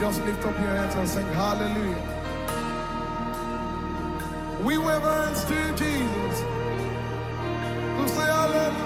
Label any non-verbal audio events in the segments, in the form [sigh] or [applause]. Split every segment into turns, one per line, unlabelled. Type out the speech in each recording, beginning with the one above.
just lift up your hands and sing hallelujah. We wave hands to Jesus. To say hallelujah.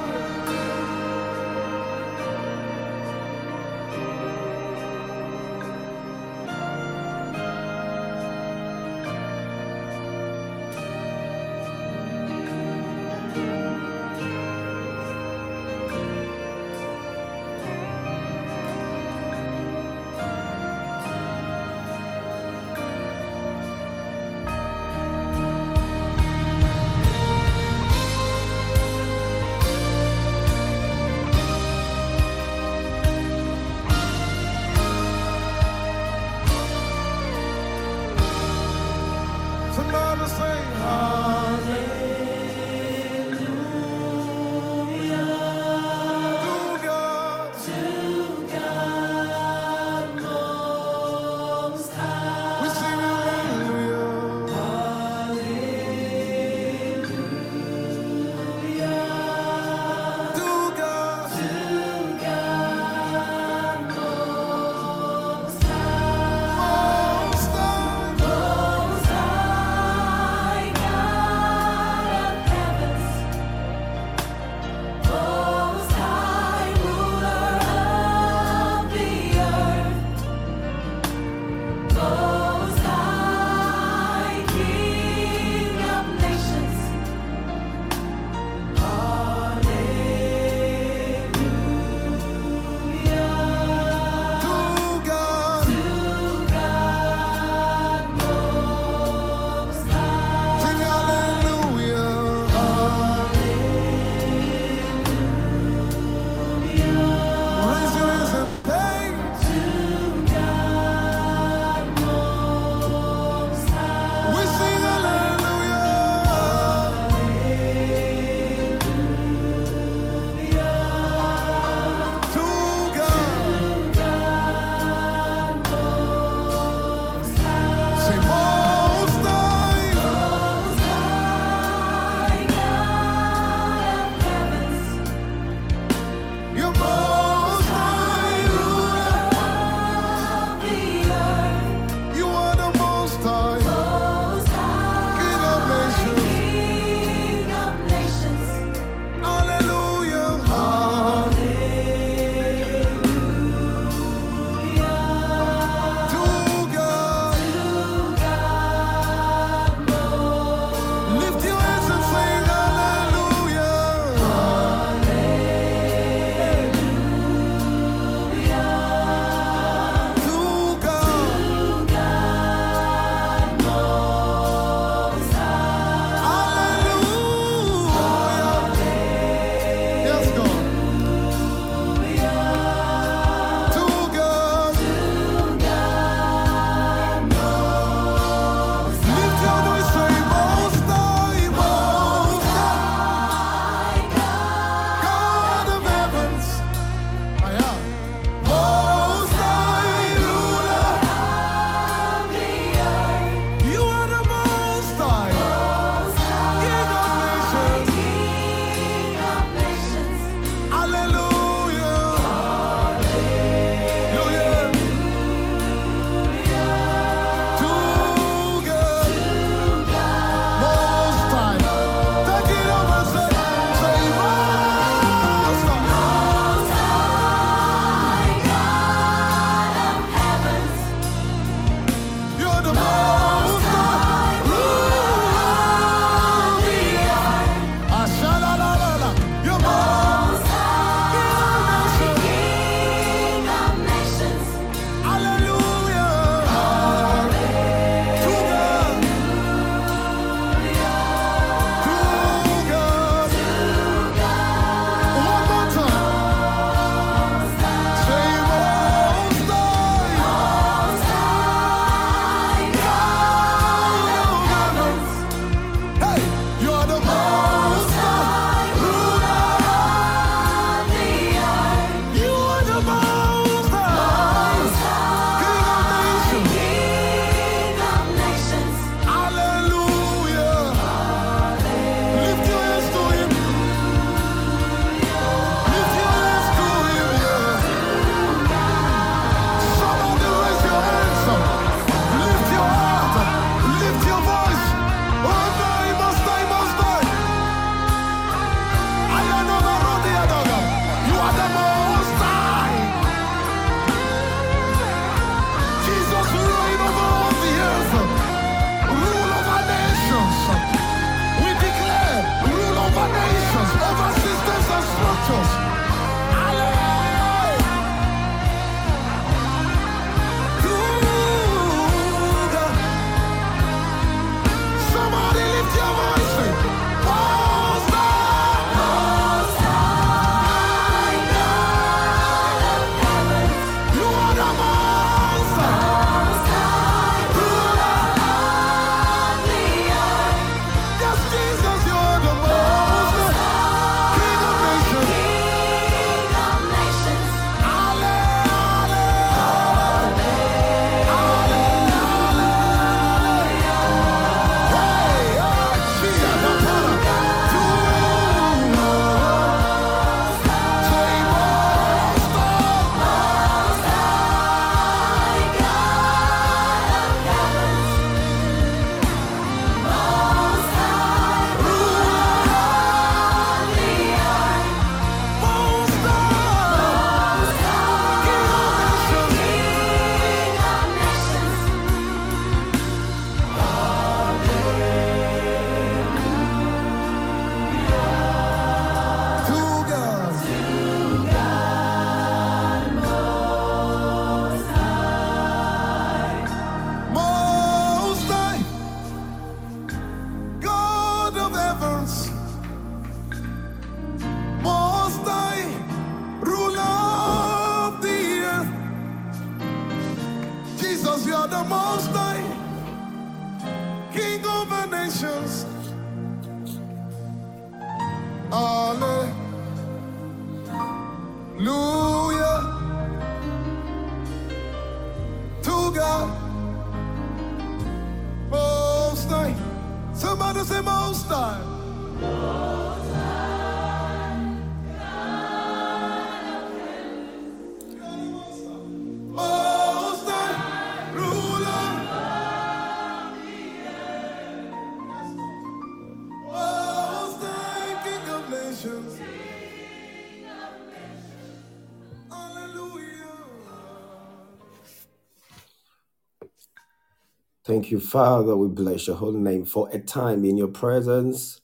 Thank you, Father. We bless your holy name for a time in your presence.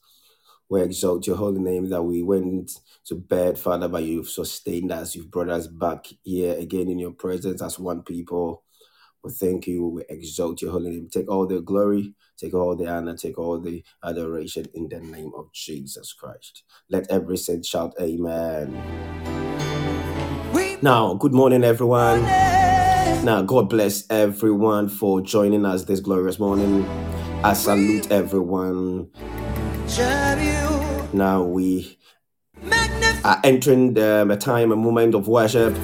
We exalt your holy name that we went to bed, Father, but you've sustained us. You've brought us back here again in your presence as one people. We thank you. We exalt your holy name. Take all the glory, take all the honor, take all the adoration in the name of Jesus Christ. Let every saint shout, Amen. Now, good morning, everyone. Now, God bless everyone for joining us this glorious morning. I salute everyone. Now, we are entering the, um, a time, a moment of worship.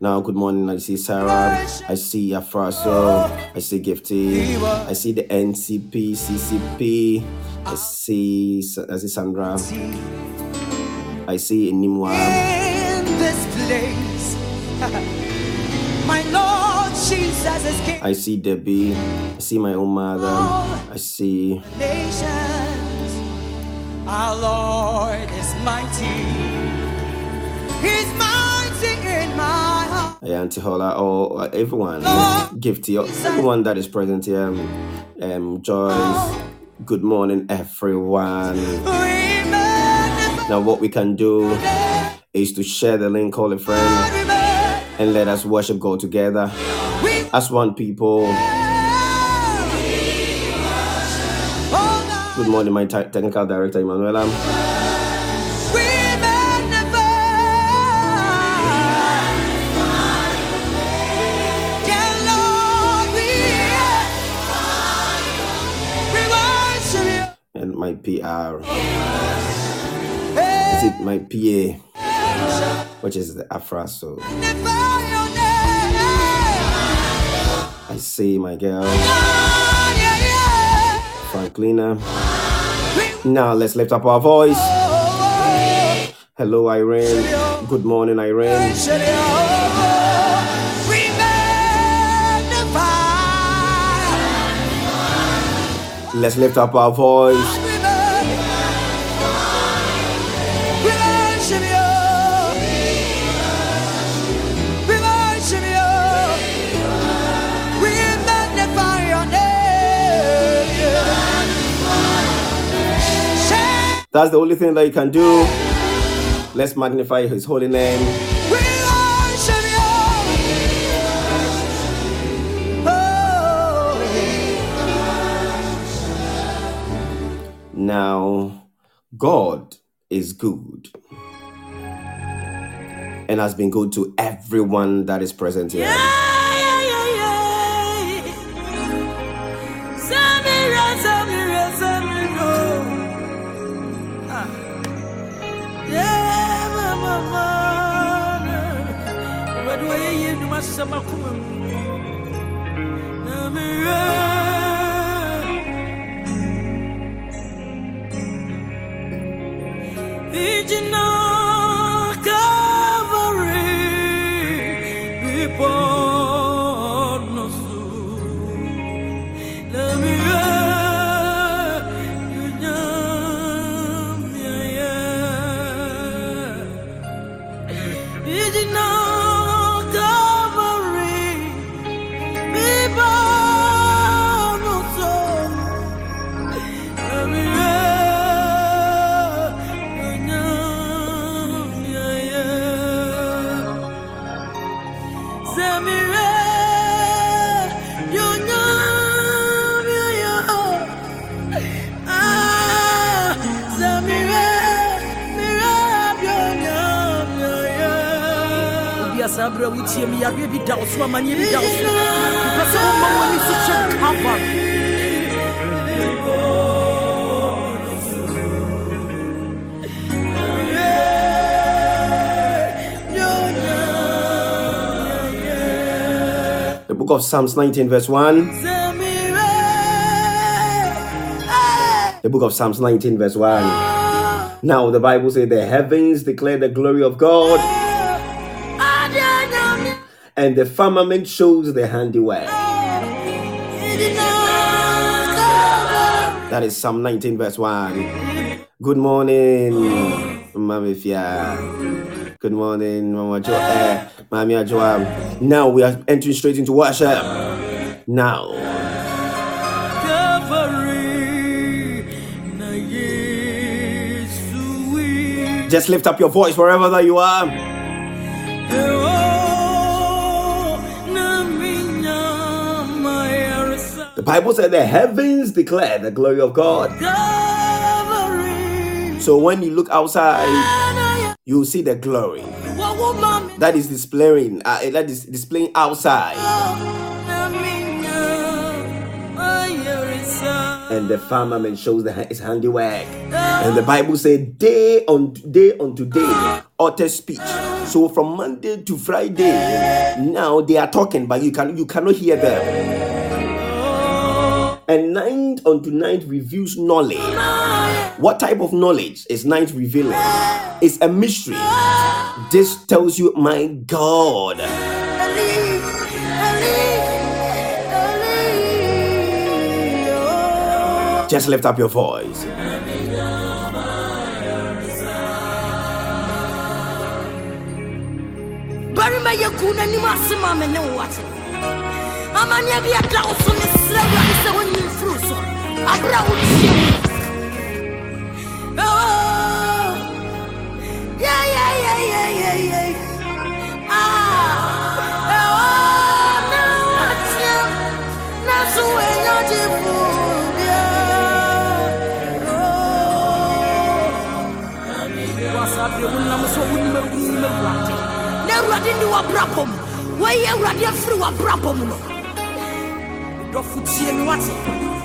Now, good morning. I see Sarah. I see Afraso. I see Gifty. I see the NCP, CCP. I see, I see Sandra. I see Inimwa. [laughs] I see Debbie. I see my own mother. I see
nations. Our Lord is mighty. He's mighty in my heart.
Auntie Hola, or uh, everyone, Gifty, everyone that is present here. Um, Joyce. Good morning, everyone. Now, what we can do is to share the link, call a friend, and let us worship God together as one people. Good morning, my te- technical director, Emanuela. and my PR. Is it my PA, which is the Afra? So
magnify your name.
I see my girl. Franklina. Now let's lift up our voice. Hello, Irene. Good morning, Irene. Let's lift up our voice. That's the only thing that you can do. Let's magnify His holy name.
We worship you.
Now, God is good and has been good to everyone that is present here.
yeah, You
The book of Psalms 19, verse 1. The book of Psalms 19, verse 1. Now the Bible says the heavens declare the glory of God, and the firmament shows the handiwork. That is Psalm 19, verse 1. Good morning, Mama. Good morning, Mama Jo. Eh, Mami Joam. Now we are entering straight into worship. Now, just lift up your voice wherever that you are. Bible said the heavens declare the glory of God. So when you look outside, you see the glory
wa wo mami.
that is displaying uh, that is displaying outside,
Na minya mayaresa.
and the firmament shows the his handiwork. And the Bible said, day on day unto day, utter speech. So from Monday to Friday, now they are talking, but you can you cannot hear them. And night unto night reveals knowledge. What type of knowledge is night revealing? It's a mystery. This tells you, my God. Just lift up your voice.
barima yɛ ku n'anim ase ma me ne wo ate amanneɛ bi ada wo so ne serɛ awurade sɛ wonyim firi so aberɛ a wotie mu Oh, yeah, yeah, yeah, yeah, yeah, yeah. Ah, oh, na watie, na so woanya gyefo bia. Oh. wasadeɛ wonam sɛ wonim wonim awurade na awurade ne wabrabɔ mu wɔyɛ awurade afiri wabrabɔ mu no dɔfo tie me wate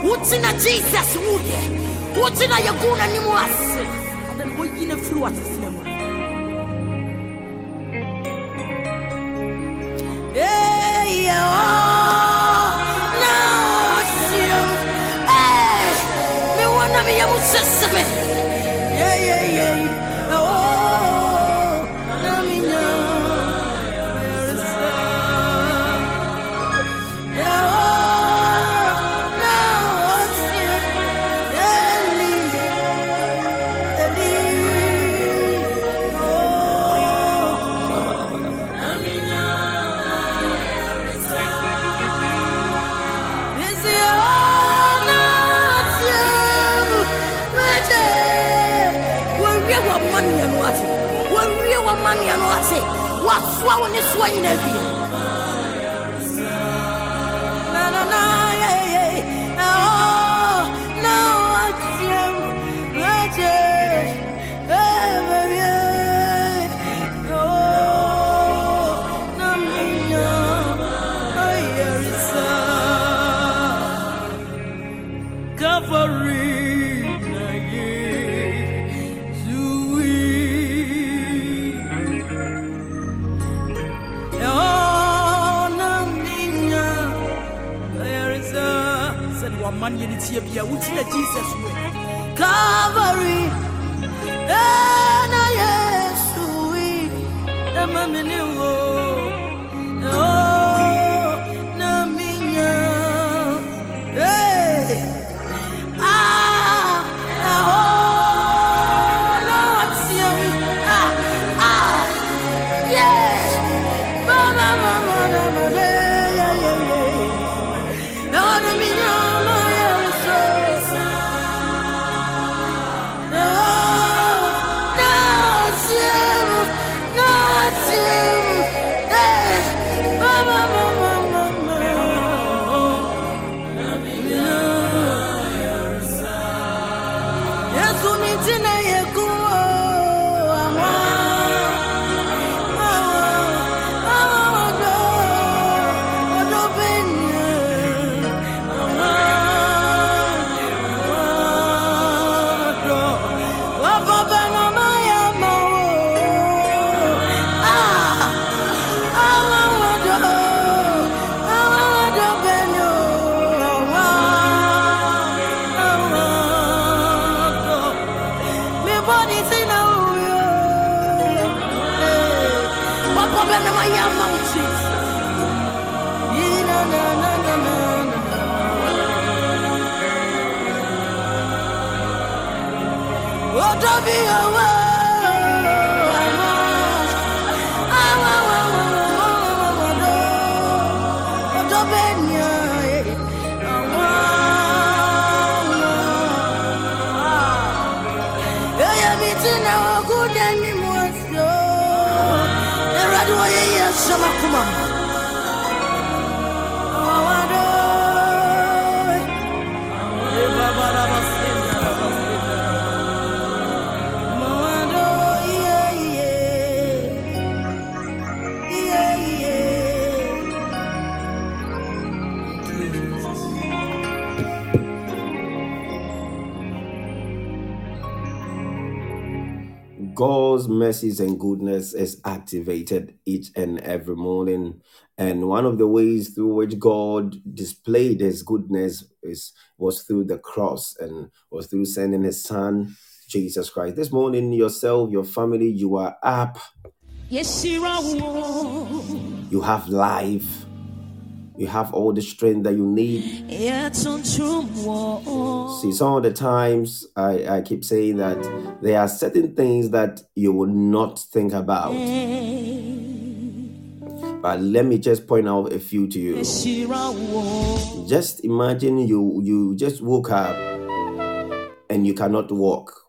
wotena jesus wodeɛ wotena yɛko n'anim ase ada ne wɔyi no afiri watesena mu na na. Yeah, yeah, yeah. Wasoa wo ne soa nyina bie bia wogyina jesus mu calvary. Ɛna Sama kumam.
God's mercies and goodness is activated each and every morning. And one of the ways through which God displayed his goodness is was through the cross and was through sending his son Jesus Christ. This morning, yourself, your family, you are up,
Yes,
you have life, you have all the strength that you need. See, some of the times I, I keep saying that there are certain things that you will not think about. But let me just point out a few to you. Just imagine you you just woke up and you cannot walk.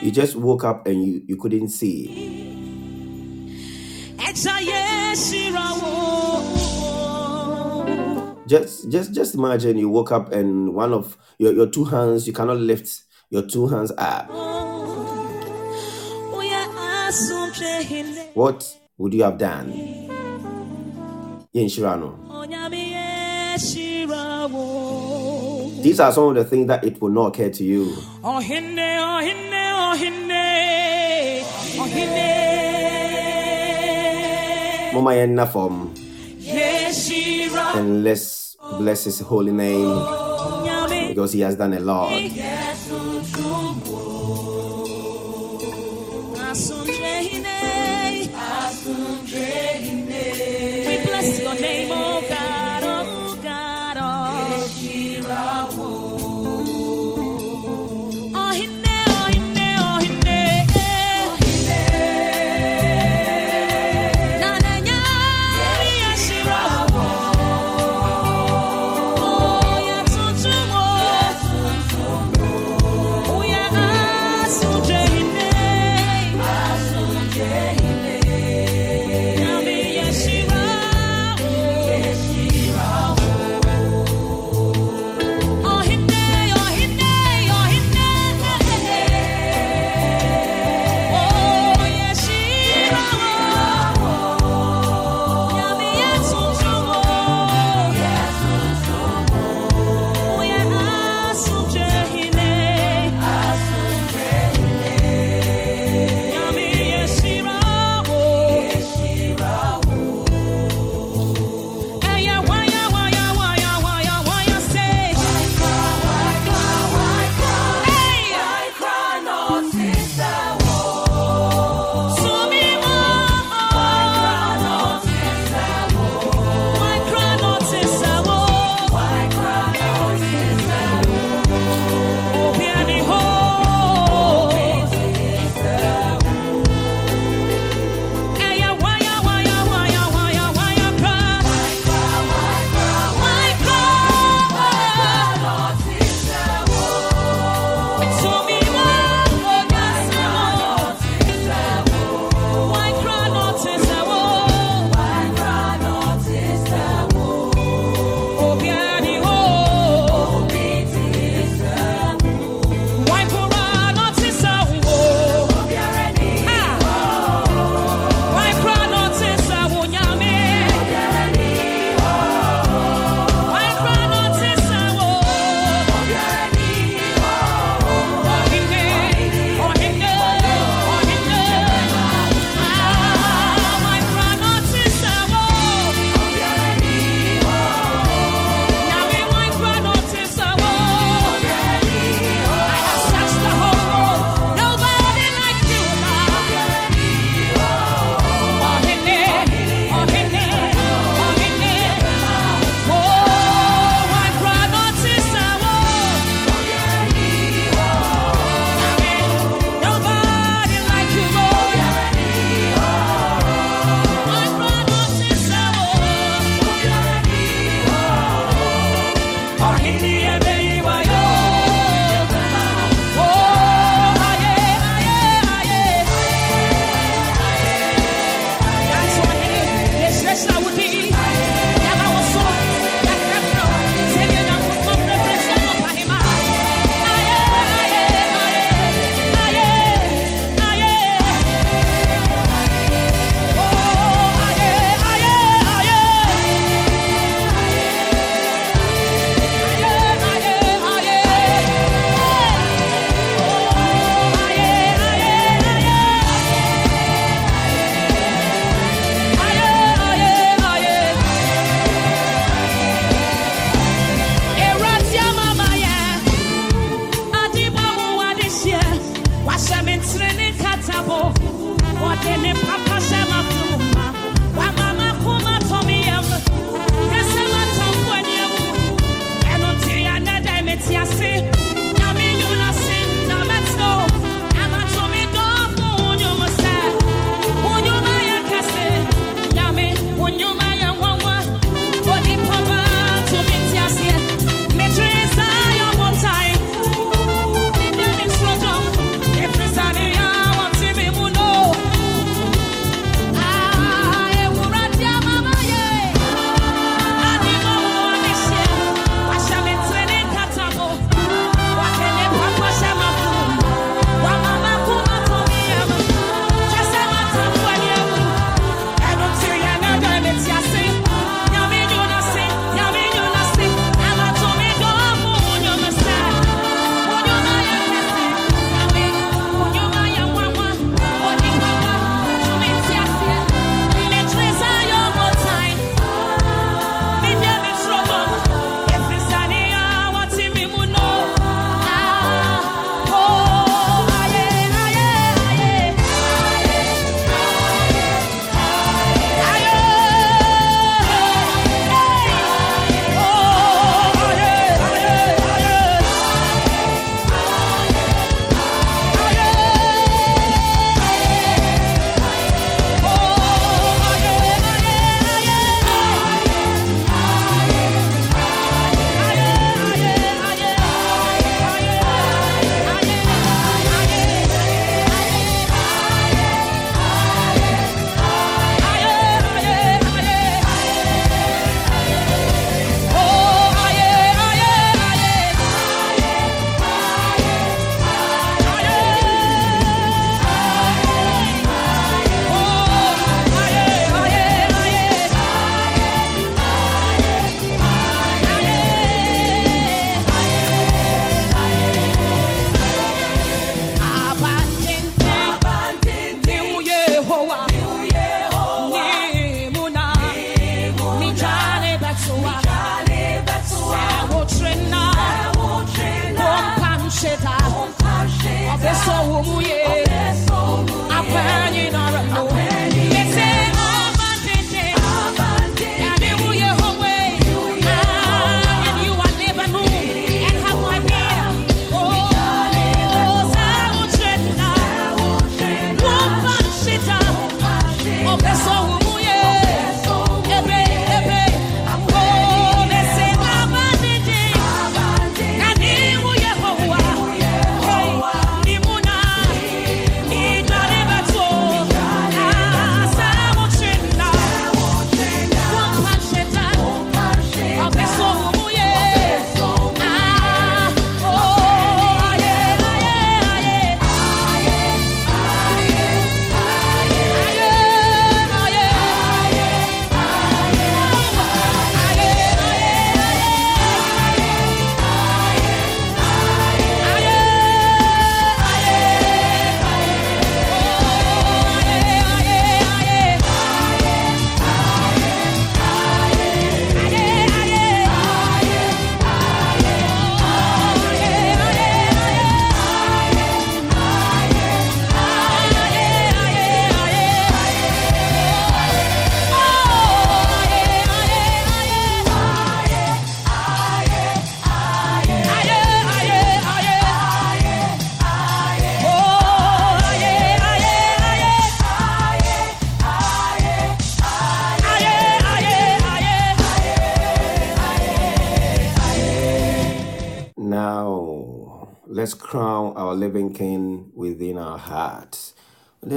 You just woke up and you, you couldn't see. Just just just imagine you woke up and one of your, your two hands you cannot lift your two hands up. What would you have done? These are some of the things that it will not occur to you. Mama Yenna from and let's bless his holy name because he has done a lot.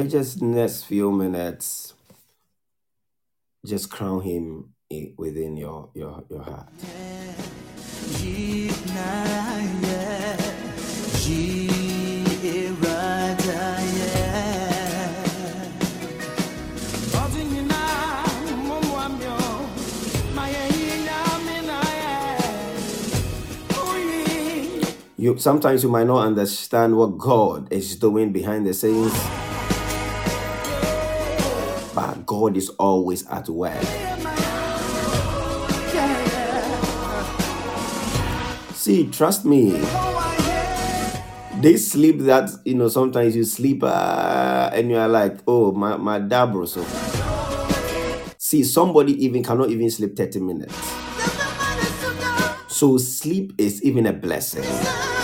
Just next few minutes, just crown him within your your your heart. You sometimes you might not understand what God is doing behind the scenes, God is always at work. See, trust me. This sleep that you know, sometimes you sleep uh, and you are like, oh my my dabro so. See, somebody even cannot even sleep 30 minutes. So sleep is even a blessing.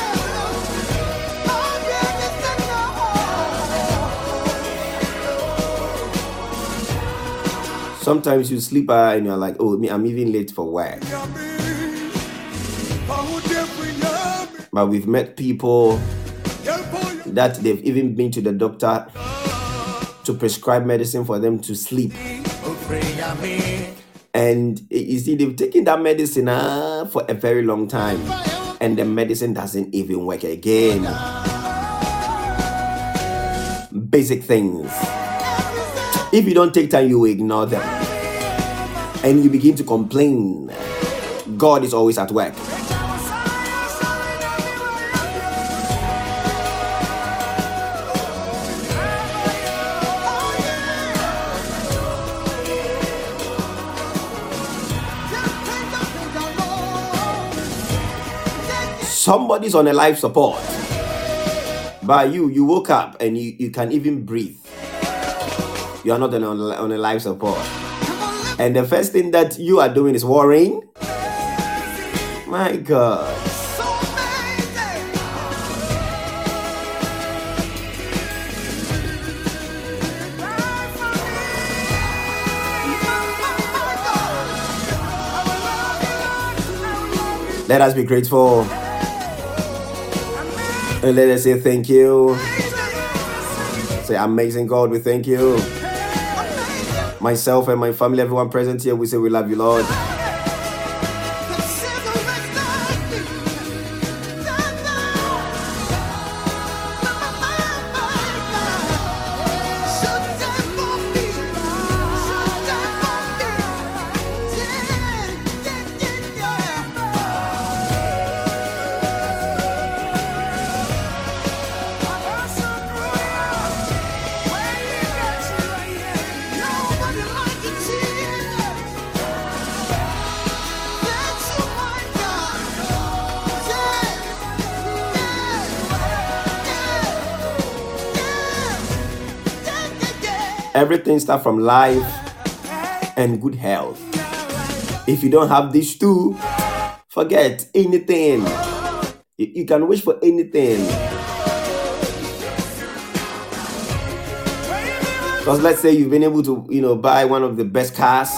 Sometimes you sleep uh, and you're like, oh, me, I'm even late for work. But we've met people that they've even been to the doctor to prescribe medicine for them to sleep. And you see, they've taken that medicine uh, for a very long time, and the medicine doesn't even work again. Basic things. If you don't take time, you will ignore them. And you begin to complain. God is always at work. Somebody's on a life support. By you, you woke up and you, you can even breathe. You are not on a, on a life support. And the first thing that you are doing is worrying. My God. Let us be grateful. And let us say thank you. Say, amazing God, we thank you. Myself and my family, everyone present here, we say we love you, Lord. Everything starts from life and good health. If you don't have these two, forget anything. You, can wish for anything. Because let's say you've been able to, you know, buy one of the best cars.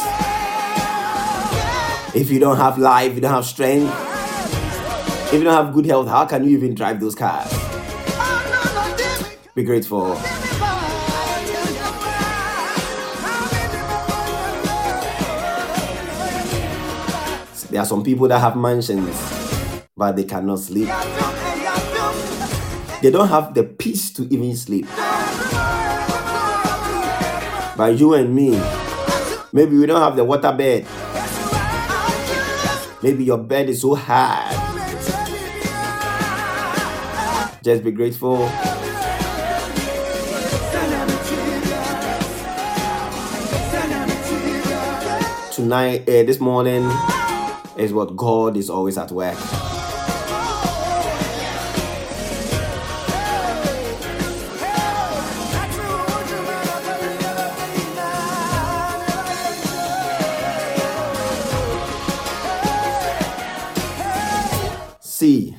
If you don't have life, you don't have strength, if you don't have good health, how can you even drive those cars? Be grateful. There are some people that have mansions, but they cannot sleep. They don't have the peace to even sleep. But you and me, maybe we don't have the water bed. Maybe your bed is so hard. Just be grateful. Tonight, uh, this morning, is what God is always at work. See,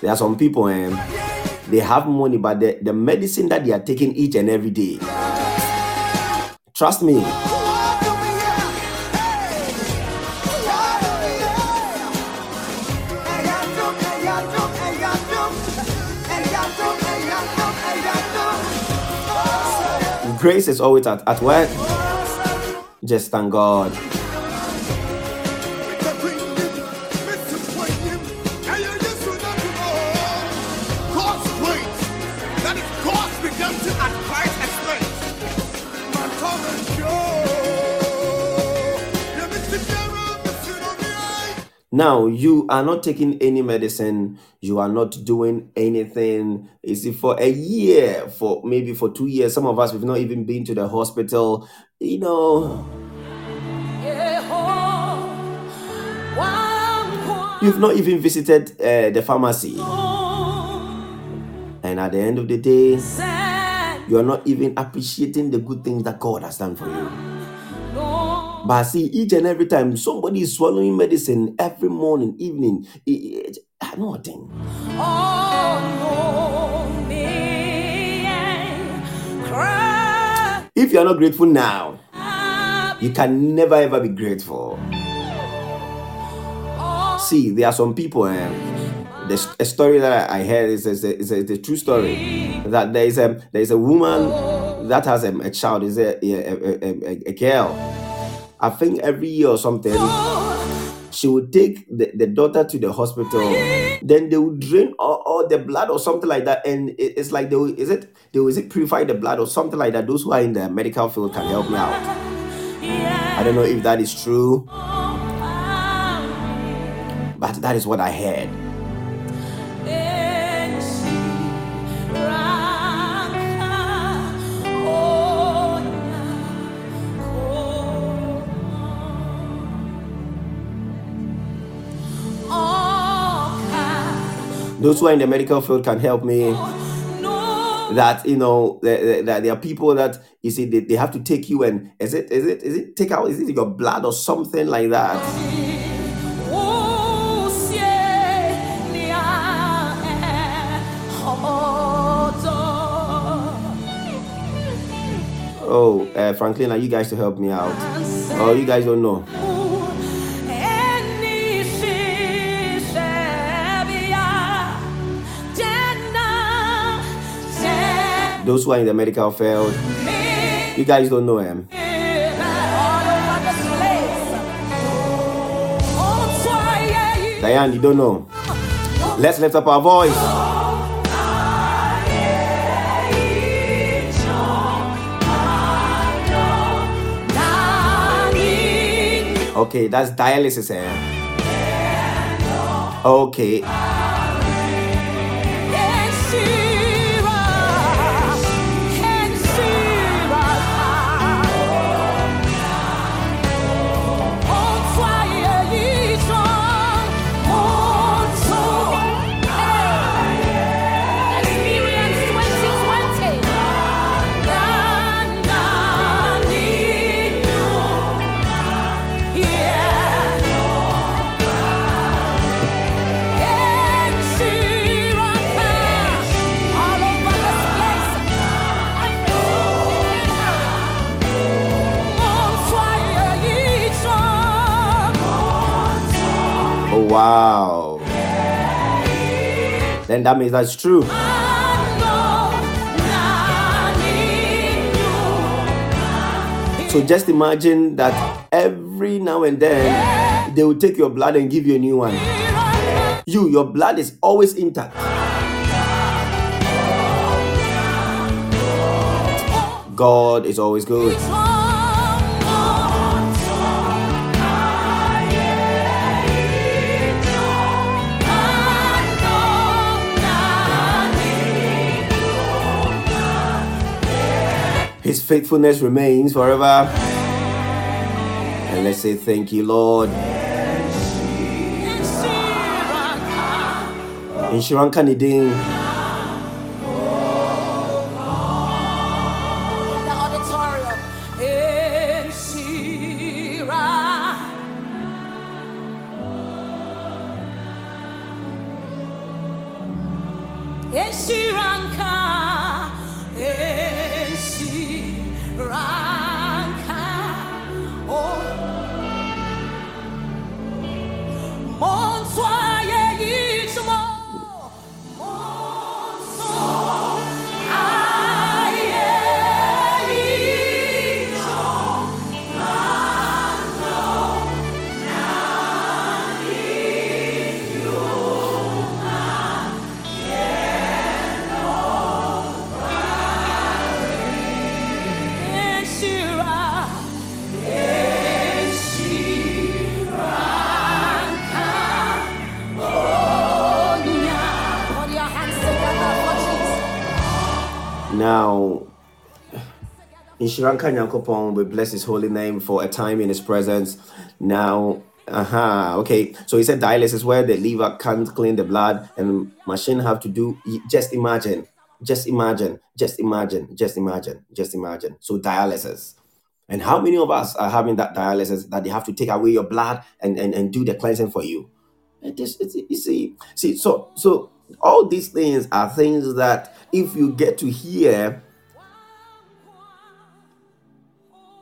there are some people and they have money, but the, the medicine that they are taking each and every day. Trust me, grace is always at, at work. Just thank God. Now you are not taking any medicine, you are not doing anything. You see, for a year, for maybe for two years, some of us we've not even been to the hospital. You know, you've not even visited uh, the pharmacy, and at the end of the day, you are not even appreciating the good things that God has done for you. But see, each and every time somebody is swallowing medicine every morning, evening, it, it, nothing. If you are not grateful now, you can never ever be grateful. See, there are some people, and the a story that I I heard is, is, a, is, a, a true story that there is a there is a woman that has a, a child, is a, a, a, a, a girl. I think every year or something, she would take the, the daughter to the hospital. Then they would drain all, all the blood or something like that, and it- it's like they is it they will is it purify the blood or something like that. Those who are in the medical field can help me out. I don't know if that is true, but that is what I heard. Those who are in the medical field can help me. That you know that, there are people that you see they, they have to take you and is it is it is it take out is it your blood or something like that? Oh, uh, Franklin, are you guys to help me out? Oh, you guys don't know. Those who are in the medical field, you guys don't know him. Diane, you don't know. Let's lift up our voice. Okay, that's dialysis. Eh? Okay. Then that means that's true. So just imagine that every now and then they will take your blood and give you a new one. You, your blood is always intact. God is always good. His faithfulness remains forever. And let's say thank you, Lord. In Inshiran Kanidin. Inshiranka Nyankopon, we bless his holy name for a time in his presence. Now, uh-huh, okay. So he said dialysis where the liver can't clean the blood and machine have to do just imagine, just imagine, just imagine, just imagine, just imagine. So dialysis. And how many of us are having that dialysis that they have to take away your blood and, and, and do the cleansing for you? It is, it's, you see, see, so so all these things are things that if you get to hear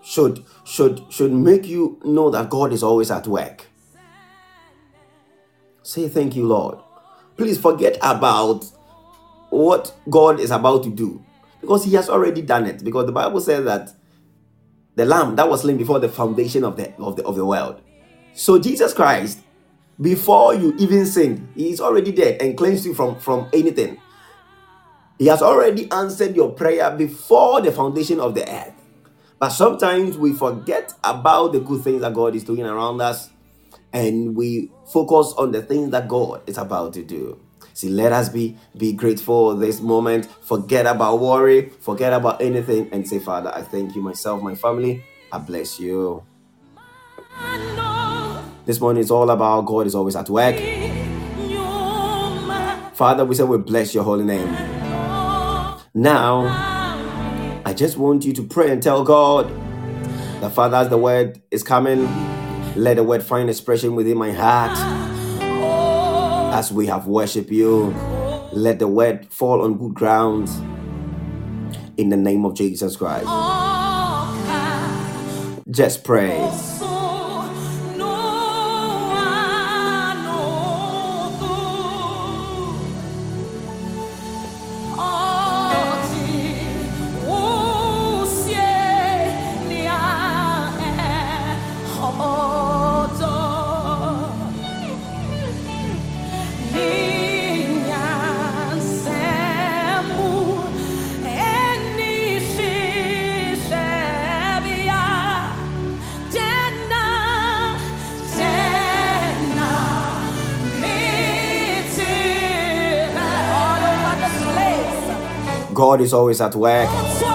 should should should make you know that God is always at work. Say thank you, Lord. Please forget about what God is about to do because He has already done it. Because the Bible says that the lamb that was slain before the foundation of the of the of the world. So Jesus Christ, before you even sin, He is already there and cleansed you from from anything. He has already answered your prayer before the foundation of the earth. But sometimes we forget about the good things that God is doing around us and we focus on the things that God is about to do. See, let us be be grateful this moment. Forget about worry, forget about anything, and say, Father, I thank you, myself, my family. I bless you. This morning is all about God is always at work. Father, we say we bless your holy name. Now, I just want you to pray and tell God that Father, as the word is coming, let the word find expression within my heart as we have worshiped you. Let the word fall on good ground in the name of Jesus Christ. Just pray. God always at work.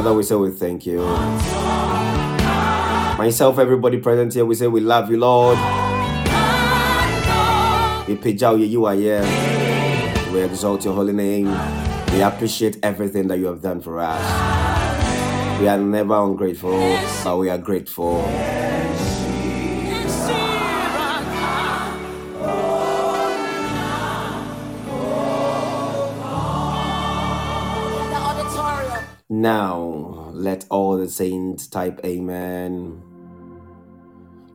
Father, we say we thank you. Myself, everybody present here, we say we love you, Lord. You are here. We exalt your holy name. We appreciate everything that you have done for us. We are never ungrateful, but we are grateful. Now, let all the saints type amen.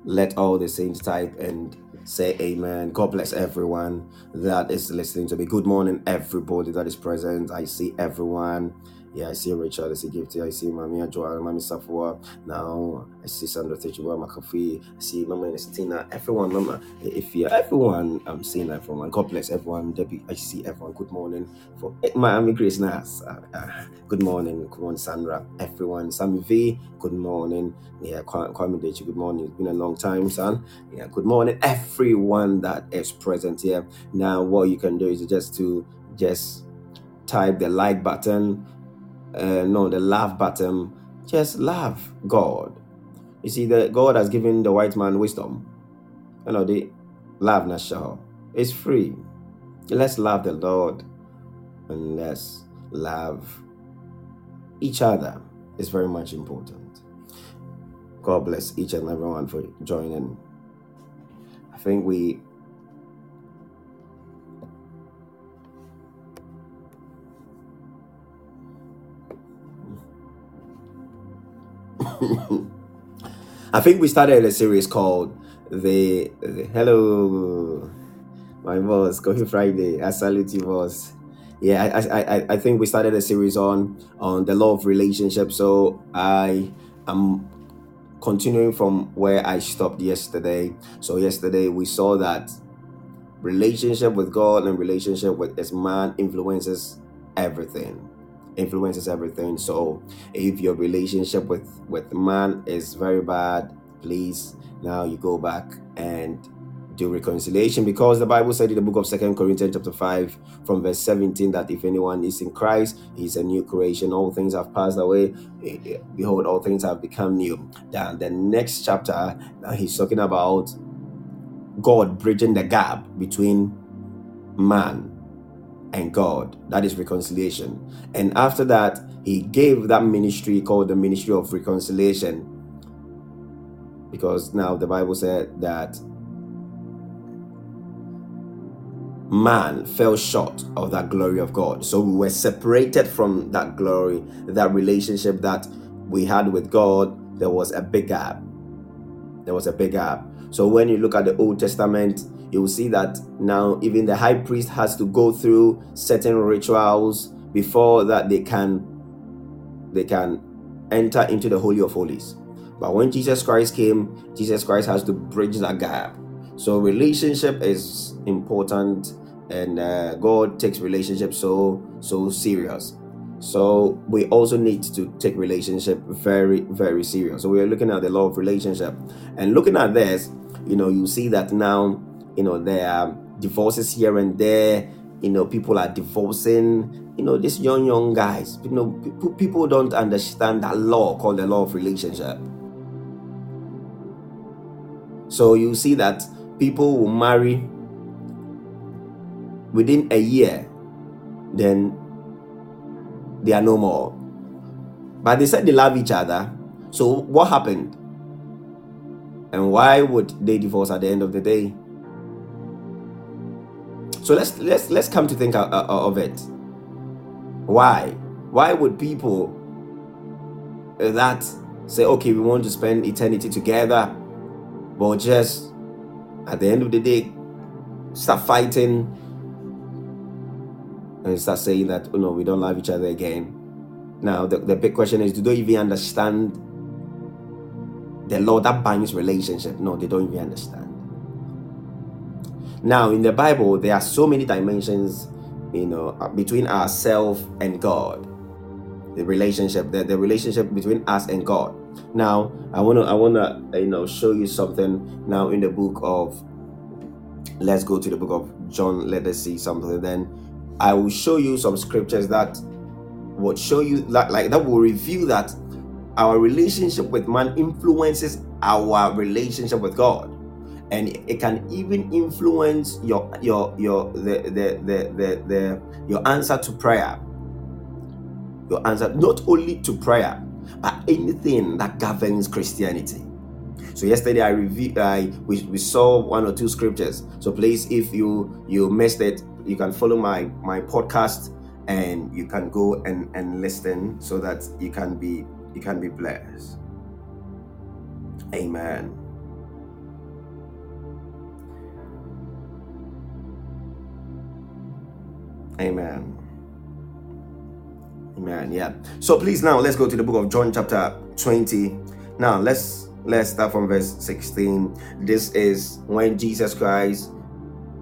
Let all the saints type and say amen. God bless everyone that is listening to me. Good morning, everybody that is present. I see everyone. Yeah, I see Richard, I see Gifty, I see Mami Joanne, Mami Safwa. Now, I see Sandra Tejiwa Makafi, I see Mama Ernestina, everyone, Mama if you everyone, I'm seeing everyone. God bless everyone. Debbie, I see everyone. Good morning. For Miami Grace Nas, uh, uh, good morning. Good morning, Sandra. Everyone, Sammy V, good morning. Yeah, Kwa- Kwame Deji, good morning. It's been a long time, son. Yeah, good morning, everyone that is present here. Now, what you can do is just to just type the like button, uh, no, the laugh button. Just laugh God. You see, the God has given the white man wisdom. You know, the love Nashah. It's free. Let's love the Lord and let's love each other. It's very much important. God bless each and everyone for joining. I think we [laughs] I think we started a series called the, the Hello my boss, Coffee Friday. I salute you, boss. Yeah, I, I, I, think we started a series on on the law of relationship. So I am continuing from where I stopped yesterday. So yesterday we saw that relationship with God and relationship with His man influences everything. Influences everything. So if your relationship with with man is very bad, please now you go back and do reconciliation because the Bible said in the book of Second Corinthians chapter 5 from verse 17 that if anyone is in Christ, he's a new creation. All things have passed away. Eh, eh, Behold, all things have become new. Then the next chapter, he's talking about God bridging the gap between man and God. That is reconciliation. And after that, he gave that ministry called the ministry of reconciliation. Because now the Bible said that man fell short of that glory of God. So we were separated from that glory, that relationship that we had with God. There was a big gap. There was a big gap. So when you look at the Old Testament, you will see that now even the high priest has to go through certain rituals before that they can they can enter into the holy of holies. But when Jesus Christ came, Jesus Christ has to bridge that gap. So relationship is important, and uh, God takes relationship so so serious. So we also need to take relationship very very serious. So we are looking at the law of relationship, and looking at this, you know, you see that now, you know, there are divorces here and there. You know, people are divorcing. You know, these young young guys. You know, people people don't understand that law called the law of relationship. So you see that people will marry within a year, then they are no more. But they said they love each other. So what happened? And why would they divorce at the end of the day? So let's let's let's come to think of it. Why? Why would people that say, okay, we want to spend eternity together, but just at the end of the day start fighting and start saying that oh no we don't love each other again now the, the big question is do they even understand the law that binds relationship no they don't even understand now in the bible there are so many dimensions you know uh, between ourselves and god. The relationship the, the relationship between us and god. Now i want to i want to you know show you something now in the book of let's go to the book of john. Let us see something then. I will show you some scriptures that would show you that like that will reveal that our relationship with man influences our relationship with God and it can even influence your your your the the the the, the your answer to prayer. Your answer not only to prayer but anything that governs christianity. So yesterday i reviewed i we, we saw one or two scriptures. So please if you you missed it you can follow my my podcast and you can go and and listen so that you can be you can be blessed. Amen Amen. Amen. Yeah. So please now let's go to the book of John chapter 20. Now let's let's start from verse 16. This is when Jesus Christ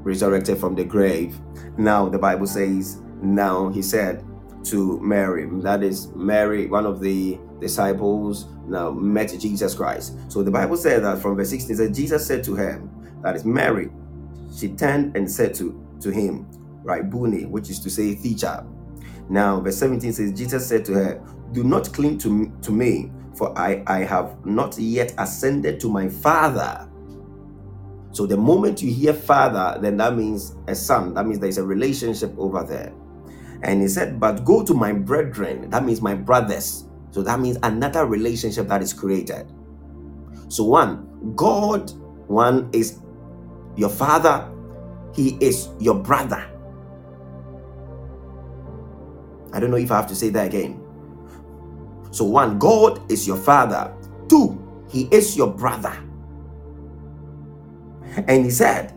resurrected from the grave. Now the Bible says, now he said to Mary, that is Mary, one of the disciples, now met Jesus Christ. So the Bible said that from verse 16 said Jesus said to her, that is Mary. She turned and said to, to him, Rabboni, which is to say teacher. Now, verse 17 says, Jesus said to her, Do not cling to me, to me for I, I have not yet ascended to my Father. So, the moment you hear Father, then that means a son. That means there's a relationship over there. And he said, But go to my brethren. That means my brothers. So, that means another relationship that is created. So, one, God, one is your father, he is your brother. I don't know if I have to say that again. So, one, God is your father. Two, he is your brother. And he said,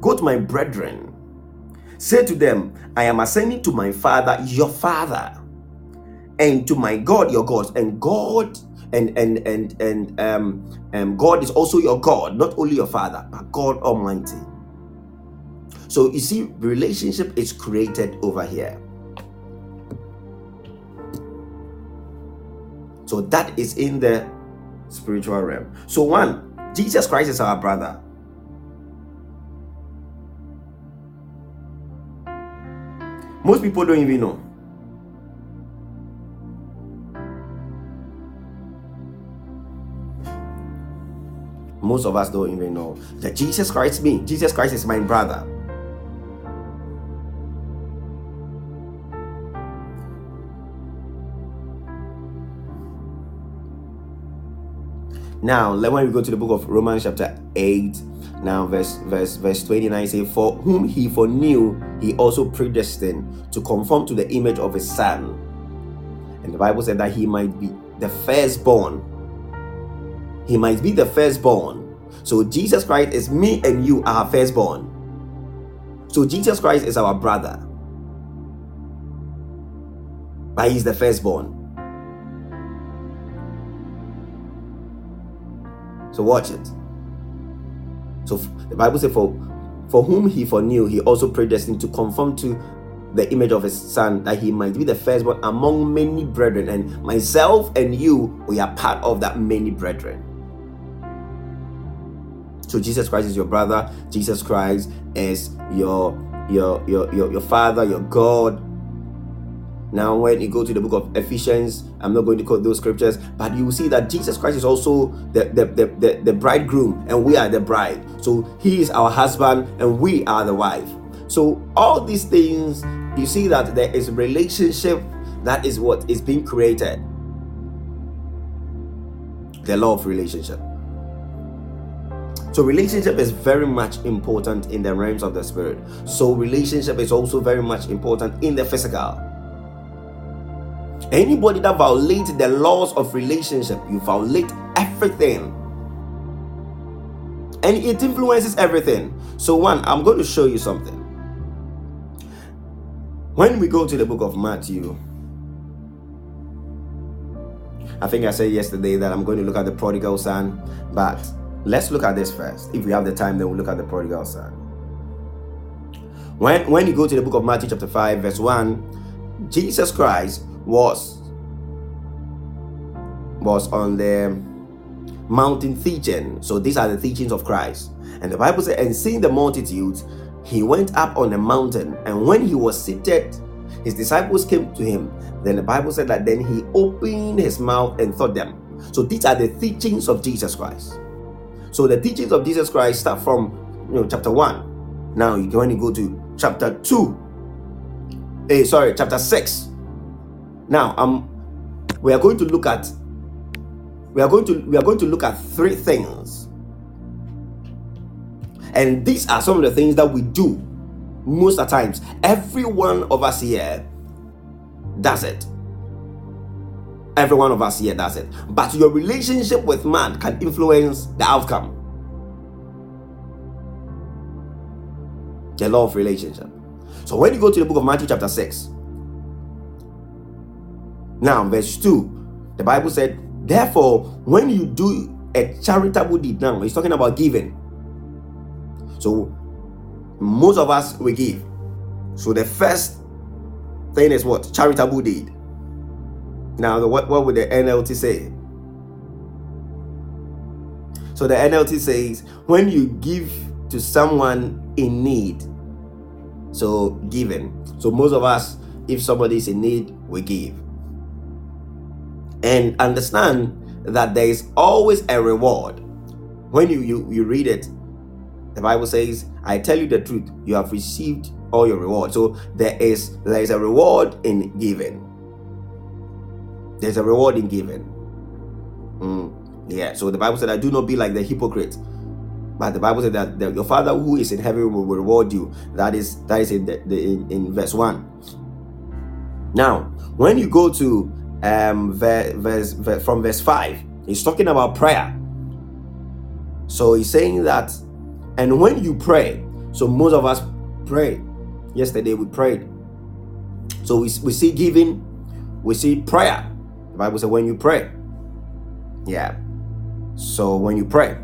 Go to my brethren, say to them, I am ascending to my father, your father, and to my God, your God. And God and and and and um, um God is also your God, not only your father, but God Almighty. So you see, relationship is created over here. So that is in the spiritual realm. So, one, Jesus Christ is our brother. Most people don't even know. Most of us don't even know that Jesus Christ me. Jesus Christ is my brother. Now, when we go to the book of Romans, chapter 8, now verse verse verse 29 say, For whom he foreknew, he also predestined to conform to the image of his son. And the Bible said that he might be the firstborn. He might be the firstborn. So Jesus Christ is me and you are firstborn. So Jesus Christ is our brother. But he's the firstborn. So watch it. So the Bible says, "For for whom he foreknew, he also predestined to conform to the image of his son, that he might be the firstborn among many brethren." And myself and you, we are part of that many brethren. So Jesus Christ is your brother. Jesus Christ is your your your your, your father, your God, now, when you go to the book of Ephesians, I'm not going to quote those scriptures, but you will see that Jesus Christ is also the, the, the, the, the bridegroom and we are the bride. So he is our husband and we are the wife. So all these things, you see that there is a relationship that is what is being created. The law of relationship. So relationship is very much important in the realms of the spirit. So relationship is also very much important in the physical. Anybody that violates the laws of relationship, you violate everything. And it influences everything. So, one, I'm going to show you something. When we go to the book of Matthew, I think I said yesterday that I'm going to look at the prodigal son, but let's look at this first. If we have the time, then we'll look at the prodigal son. When, when you go to the book of Matthew, chapter 5, verse 1, Jesus Christ was was on the mountain teaching. So these are the teachings of Christ. And the Bible said, and seeing the multitudes, he went up on the mountain, and when he was seated, his disciples came to him. Then the Bible said that then he opened his mouth and taught them. So these are the teachings of Jesus Christ. So the teachings of Jesus Christ start from you know chapter one. Now you can only go to chapter two. Hey, eh, sorry, chapter six. Now um we are going to look at we are going to we are going to look at three things. And these are some of the things that we do most of the times. Every one of us here does it. Every one of us here does it. But your relationship with man can influence the outcome. The law of relationship. So when you go to the book of Matthew, chapter 6, now verse 2, the Bible said, Therefore, when you do a charitable deed, now he's talking about giving. So most of us we give. So the first thing is what? Charitable deed. Now, what, what would the NLT say? So the NLT says when you give to someone in need, so giving. So most of us, if somebody is in need, we give. And understand that there is always a reward. When you, you, you read it, the Bible says, I tell you the truth, you have received all your reward. So there is there is a reward in giving. There's a reward in giving. Mm, yeah. So the Bible said, I do not be like the hypocrite. But the Bible said that your Father who is in heaven will reward you. That is that is in the, the in, in verse one. Now, when you go to um verse, verse, from verse five, he's talking about prayer. So he's saying that and when you pray, so most of us pray. Yesterday we prayed. So we, we see giving, we see prayer. The Bible says when you pray. Yeah. So when you pray.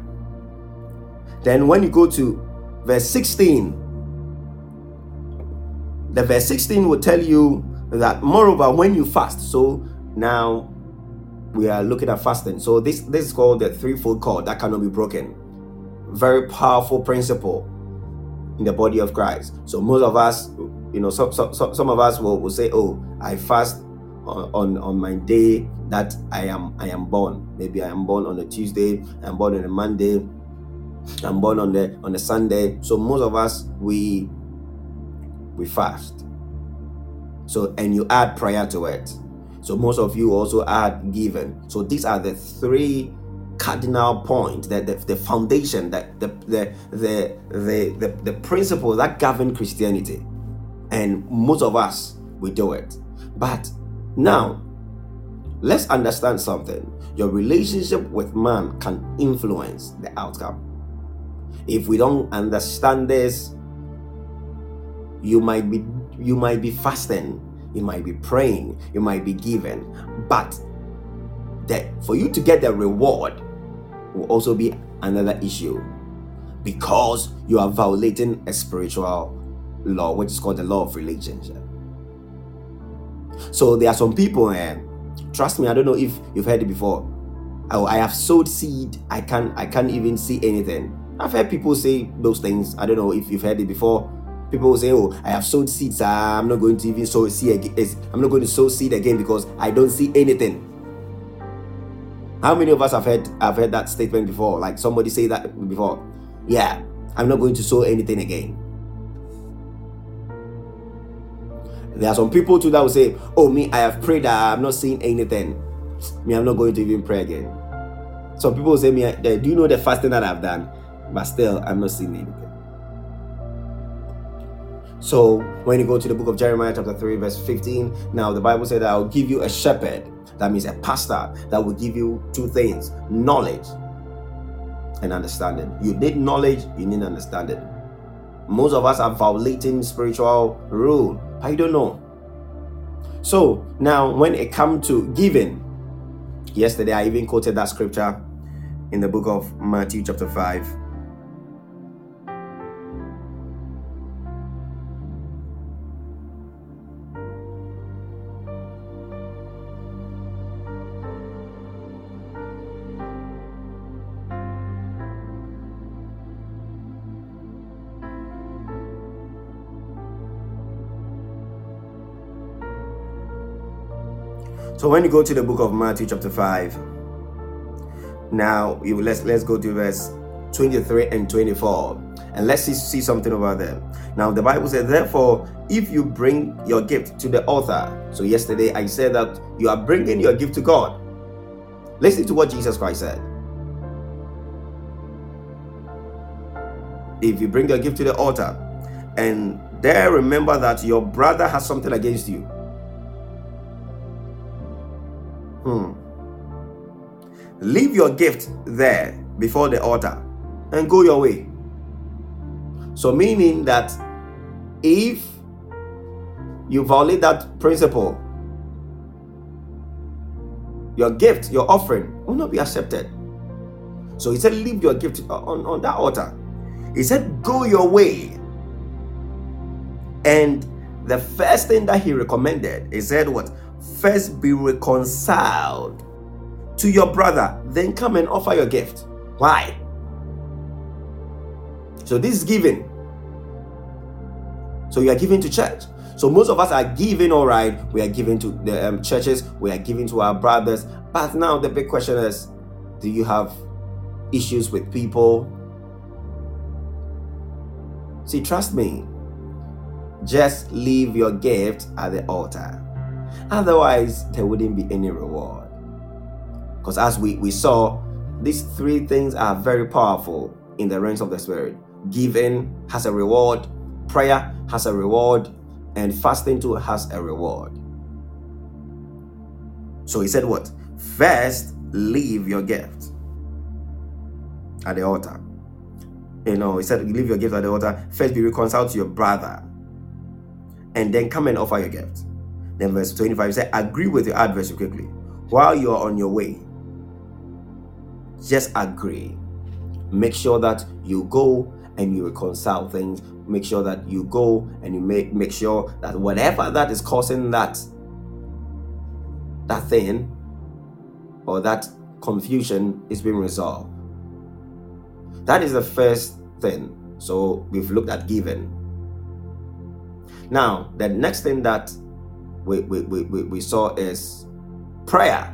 Then when you go to verse 16, the verse 16 will tell you that moreover when you fast. So now we are looking at fasting. So this this is called the threefold cord that cannot be broken very powerful principle in the body of Christ. So most of us, you know, some some, some of us will, will say, "Oh, I fast on, on on my day that I am I am born. Maybe I am born on a Tuesday. I'm born on a Monday. I'm born on the on a Sunday. So most of us we we fast. So and you add prayer to it. So most of you also are given. So these are the three cardinal point, that the, the foundation, that the the, the the the the principle that govern Christianity. And most of us we do it. But now let's understand something. Your relationship with man can influence the outcome. If we don't understand this, you might be you might be fasting, you might be praying, you might be giving, but that for you to get the reward will also be another issue because you are violating a spiritual law, which is called the law of relationship. So there are some people, and eh, trust me, I don't know if you've heard it before. Oh, I have sowed seed. I can't. I can't even see anything. I've heard people say those things. I don't know if you've heard it before. People will say, "Oh, I have sowed seeds. Ah, I'm not going to even sow seed again. I'm not going to sow seed again because I don't see anything." How many of us have heard have heard that statement before? Like somebody say that before. Yeah, I'm not going to sow anything again. There are some people too that will say, "Oh, me, I have prayed. Ah, I'm not seeing anything. Me, I'm not going to even pray again." Some people say, "Me, eh, do you know the fasting that I've done?" But still, I'm not seeing anything. So when you go to the book of Jeremiah, chapter 3, verse 15, now the Bible said, I'll give you a shepherd that means a pastor that will give you two things knowledge and understanding. You need knowledge, you need understanding. Most of us are violating spiritual rule, I don't know. So now, when it comes to giving, yesterday I even quoted that scripture in the book of Matthew, chapter 5 So when you go to the book of Matthew chapter 5, now you let's let's go to verse 23 and 24 and let's see, see something about them. Now the Bible says, therefore, if you bring your gift to the altar. So yesterday I said that you are bringing your gift to God. Listen to what Jesus Christ said. If you bring your gift to the altar and there remember that your brother has something against you, Hmm. Leave your gift there before the altar and go your way. So, meaning that if you violate that principle, your gift, your offering will not be accepted. So he said, Leave your gift on, on that altar. He said, Go your way. And the first thing that he recommended, he said, What? First be reconciled to your brother, then come and offer your gift. Why? So this is giving. So you are giving to church. So most of us are giving, all right. We are giving to the um, churches. We are giving to our brothers. But now the big question is, do you have issues with people? See, trust me. Just leave your gift at the altar. Otherwise, there wouldn't be any reward. Because as we, we saw, these three things are very powerful in the realms of the spirit. Giving has a reward, prayer has a reward, and fasting too has a reward. So he said, What? First, leave your gift at the altar. You know, he said, Leave your gift at the altar. First, be reconciled to your brother, and then come and offer your gift. Then verse 25 says, agree with your adversary quickly while you are on your way. Just agree. Make sure that you go and you reconcile things. Make sure that you go and you make make sure that whatever that is causing that that thing or that confusion is being resolved. That is the first thing. So we've looked at giving. Now, the next thing that we, we, we, we saw is prayer.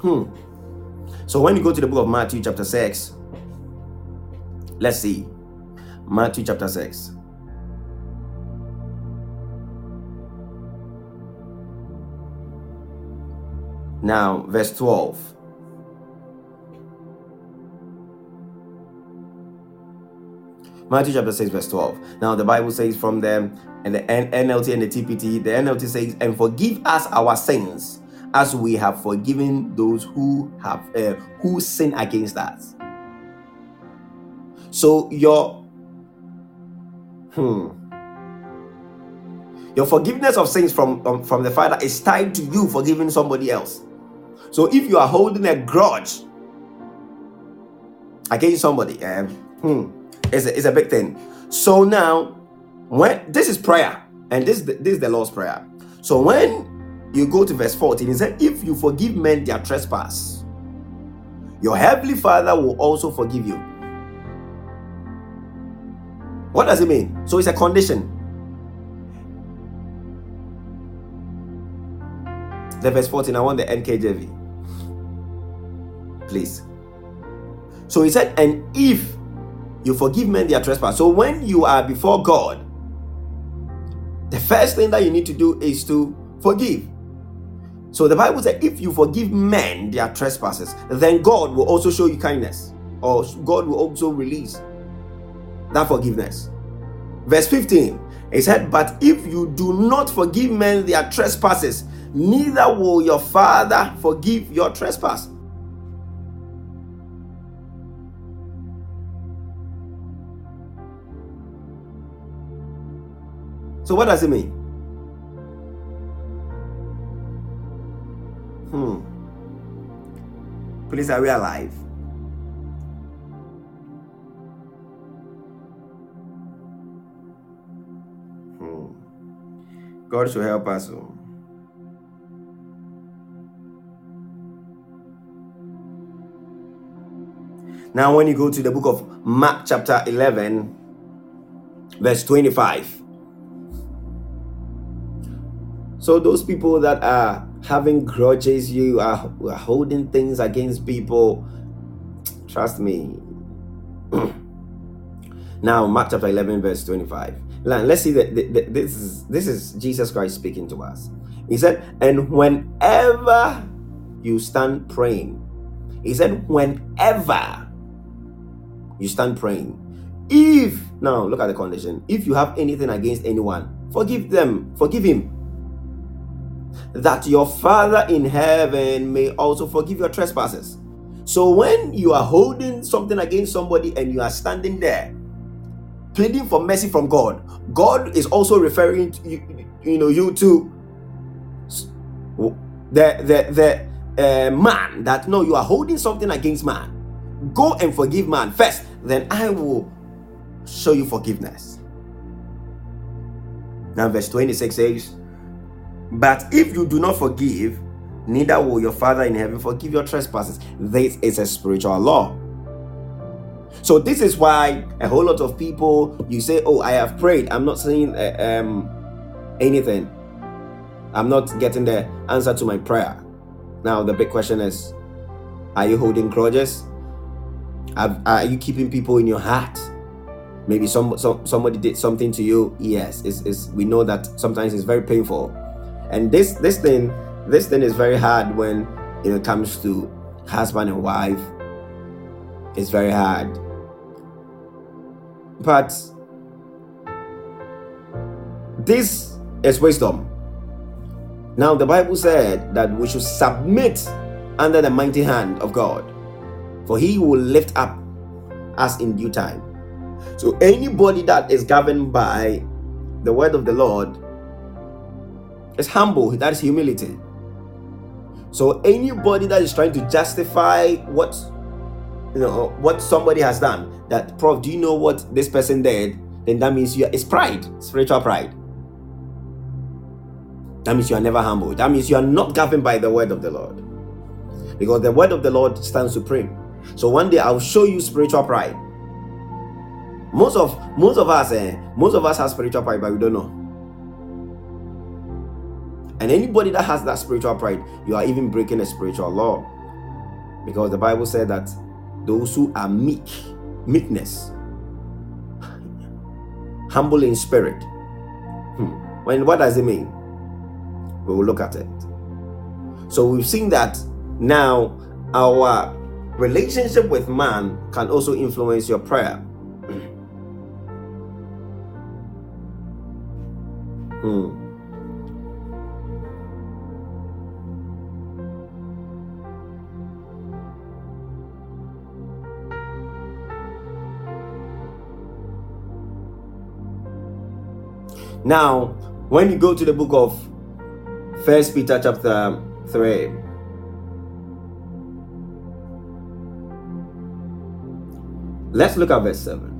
Hmm. So when you go to the book of Matthew, chapter 6, let's see. Matthew, chapter 6. Now, verse 12. Matthew chapter 6, verse 12. Now, the Bible says from them, and the NLT and the TPT, the NLT says, and forgive us our sins as we have forgiven those who have uh, who sin against us. So your hmm your forgiveness of sins from um, from the Father is tied to you forgiving somebody else. So if you are holding a grudge against somebody, um, hmm, it's a, it's a big thing. So now, when this is prayer, and this this is the Lord's prayer. So when you go to verse 14, he said, If you forgive men their trespass, your heavenly Father will also forgive you. What does it mean? So it's a condition. The verse 14, I want the NKJV. Please. So he said, and if you forgive men their trespass. So when you are before God, the first thing that you need to do is to forgive. So the Bible says, if you forgive men their trespasses, then God will also show you kindness, or God will also release that forgiveness. Verse 15, it said, But if you do not forgive men their trespasses, neither will your Father forgive your trespass. So what does it mean? Hmm. Please, are we alive? Hmm. God should help us. Oh. Now, when you go to the book of Mark, chapter 11, verse 25, So those people that are having grudges, you are, are holding things against people. Trust me. [clears throat] now, Mark chapter 11, verse 25. Let's see that this is this is Jesus Christ speaking to us. He said, and whenever you stand praying, he said, whenever you stand praying, if now look at the condition, if you have anything against anyone, forgive them, forgive him. That your Father in heaven may also forgive your trespasses. So when you are holding something against somebody and you are standing there pleading for mercy from God, God is also referring to you, you know you to the the the uh, man that no you are holding something against man. Go and forgive man first, then I will show you forgiveness. Now verse 26 says, But if you do not forgive, neither will your Father in heaven forgive your trespasses. This is a spiritual law. So this is why a whole lot of people you say, "Oh, I have prayed. I'm not saying uh, um, anything. I'm not getting the answer to my prayer." Now the big question is, are you holding grudges? Are, are you keeping people in your heart? Maybe some, some somebody did something to you. Yes, it's, it's we know that sometimes it's very painful, and this this thing this thing is very hard when it comes to husband and wife. It's very hard but this is wisdom. Now, the Bible said that we should submit under the mighty hand of God, for he will lift up us in due time. So, anybody that is governed by the word of the Lord is humble, that is humility. So, anybody that is trying to justify what you know what somebody has done that prof do you know what this person did? Then that means you it's pride spiritual pride. That means you are never humble. That means you are not governed by the word of the lord. Because the word of the lord stands supreme. So one day i'll show you spiritual pride. Most of most of us eh, most of us have spiritual pride but we don't know and anybody that has that spiritual pride you are even breaking a spiritual law because the bible said that those who are meek, meekness, [sighs] humble in spirit. Hmm. When what does it mean? We will look at it. So we've seen that now our relationship with man can also influence your prayer. hmm. Now, when you go to the book of First Peter chapter 3, let's look at verse 7.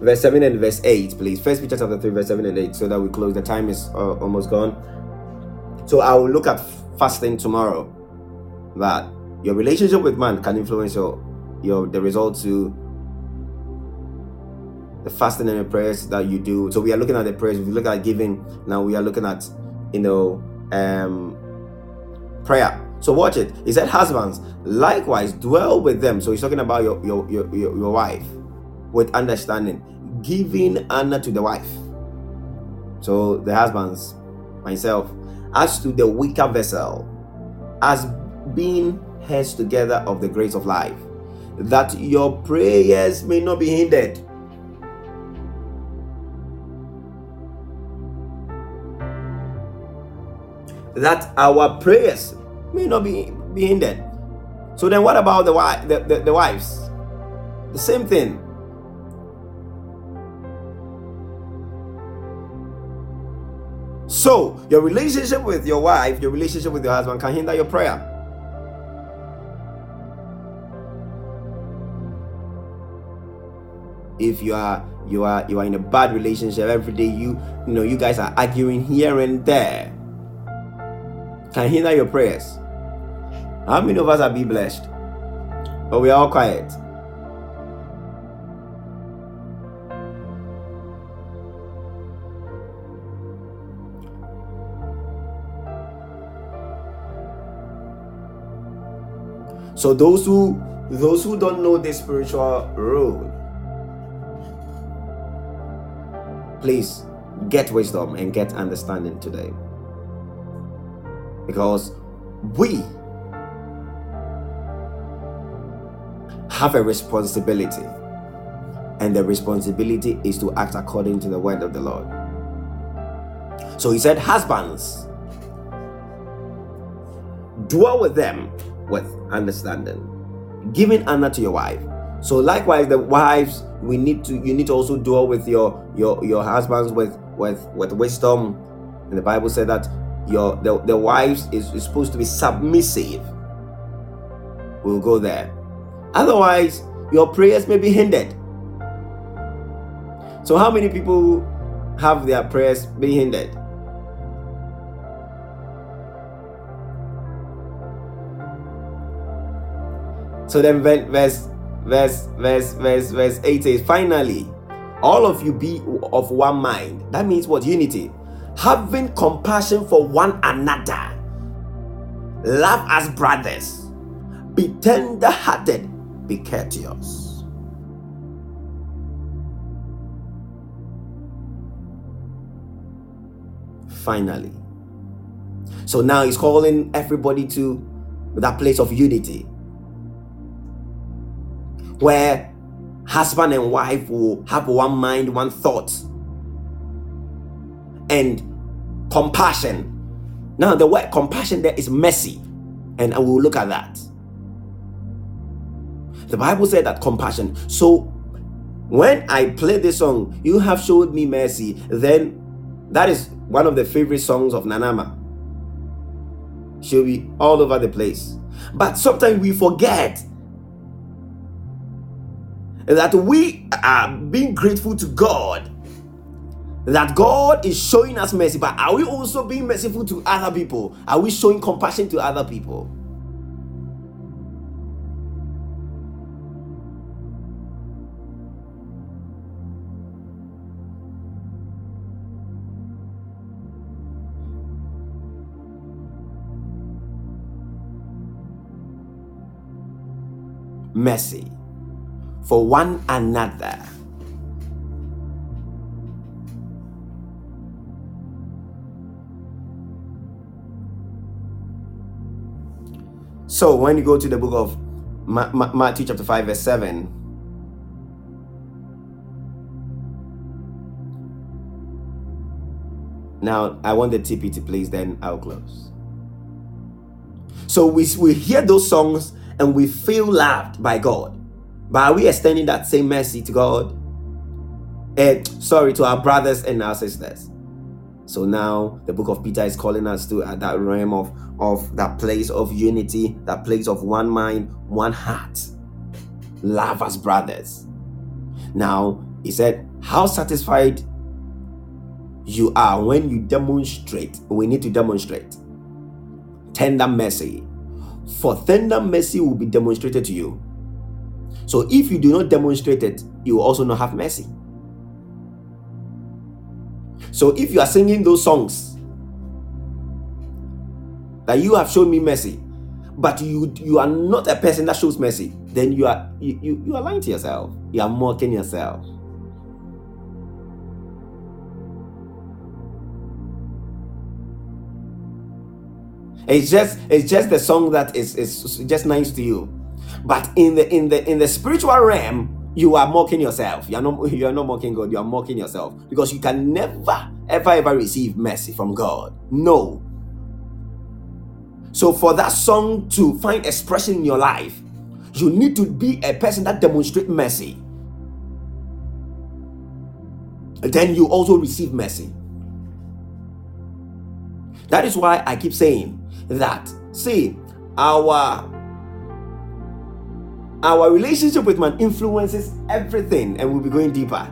Verse 7 and verse 8, please. First Peter chapter 3, verse 7 and 8, so that we close. The time is uh, almost gone. So I will look at fasting tomorrow. That your relationship with man can influence your your the results to the fasting and the prayers that you do. So we are looking at the prayers. We look at giving, now we are looking at you know um prayer. So watch it. He said, Husbands, likewise dwell with them. So he's talking about your your your, your, wife with understanding, giving honor to the wife. So the husbands, myself, as to the weaker vessel, as being heads together of the grace of life, that your prayers may not be hindered. That our prayers may not be, be hindered. So then what about the, the, the, the wives? The same thing. So, your relationship with your wife, your relationship with your husband can hinder your prayer. If you are you are you are in a bad relationship every day, you you know you guys are arguing here and there can hinder your prayers. How many of us are been blessed? But we are all quiet. So those who those who don't know this spiritual rule, please get wisdom and get understanding today. Because we have a responsibility, and the responsibility is to act according to the word of the Lord. So he said, Husbands, dwell with them with understanding, giving honor to your wife. So likewise, the wives, we need to you need to also dwell with your your your husbands with with with wisdom. And the Bible said that your the, the wives is, is supposed to be submissive. We'll go there. Otherwise, your prayers may be hindered. So, how many people have their prayers being hindered? So then verse verse verse verse verse 8 says, finally, all of you be of one mind. That means what? Unity. Having compassion for one another. Love as brothers. Be tender hearted. Be courteous. Finally. So now he's calling everybody to that place of unity where husband and wife will have one mind, one thought, and compassion. Now, the word compassion there is mercy, and I will look at that. The Bible said that compassion. So, when I play this song, you have showed me mercy, then that is one of the favorite songs of Nanama. She'll be all over the place. But sometimes we forget that we are being grateful to God that God is showing us mercy, but are we also being merciful to other people? Are we showing compassion to other people? Mercy for one another. So when you go to the book of Ma- Ma- Matthew chapter 5 verse 7 Now I want the TP to please then I'll close. So we, we hear those songs and we feel loved by God. But are we extending that same mercy to God? Eh, sorry, to our brothers and our sisters. So now the book of Peter is calling us to at that realm of, of that place of unity, that place of one mind, one heart. Love as brothers. Now he said, How satisfied you are when you demonstrate. We need to demonstrate tender mercy. For tender mercy will be demonstrated to you. So if you do not demonstrate it, you will also not have mercy. So if you are singing those songs that you have shown me mercy, but you you are not a person that shows mercy, then you are you, you, you are lying to yourself. You are mocking yourself. It's just it's just the song that is, is just nice to you but in the in the in the spiritual realm, you are mocking yourself. You are not [laughs] you are not mocking God, you are mocking yourself. Because you can never ever ever receive mercy from God. No. So for that song to find expression in your life, you need to be a person that demonstrates mercy. Then you also receive mercy. That is why I keep saying that. See, our our relationship with man influences everything, and we'll be going deeper.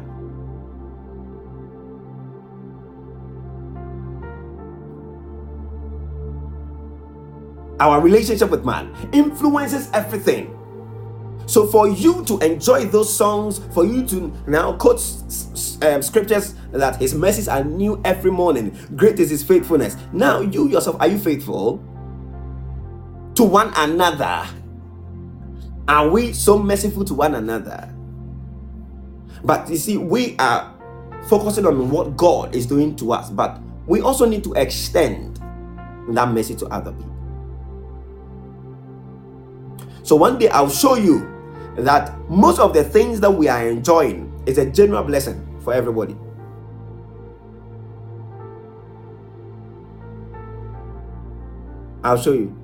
Our relationship with man influences everything. So, for you to enjoy those songs, for you to now quote um, scriptures that His mercies are new every morning, great is His faithfulness. Now, you yourself, are you faithful to one another? Are we so merciful to one another? But you see, we are focusing on what God is doing to us, but we also need to extend that mercy to other people. So one day I'll show you that most of the things that we are enjoying is a general blessing for everybody. I'll show you.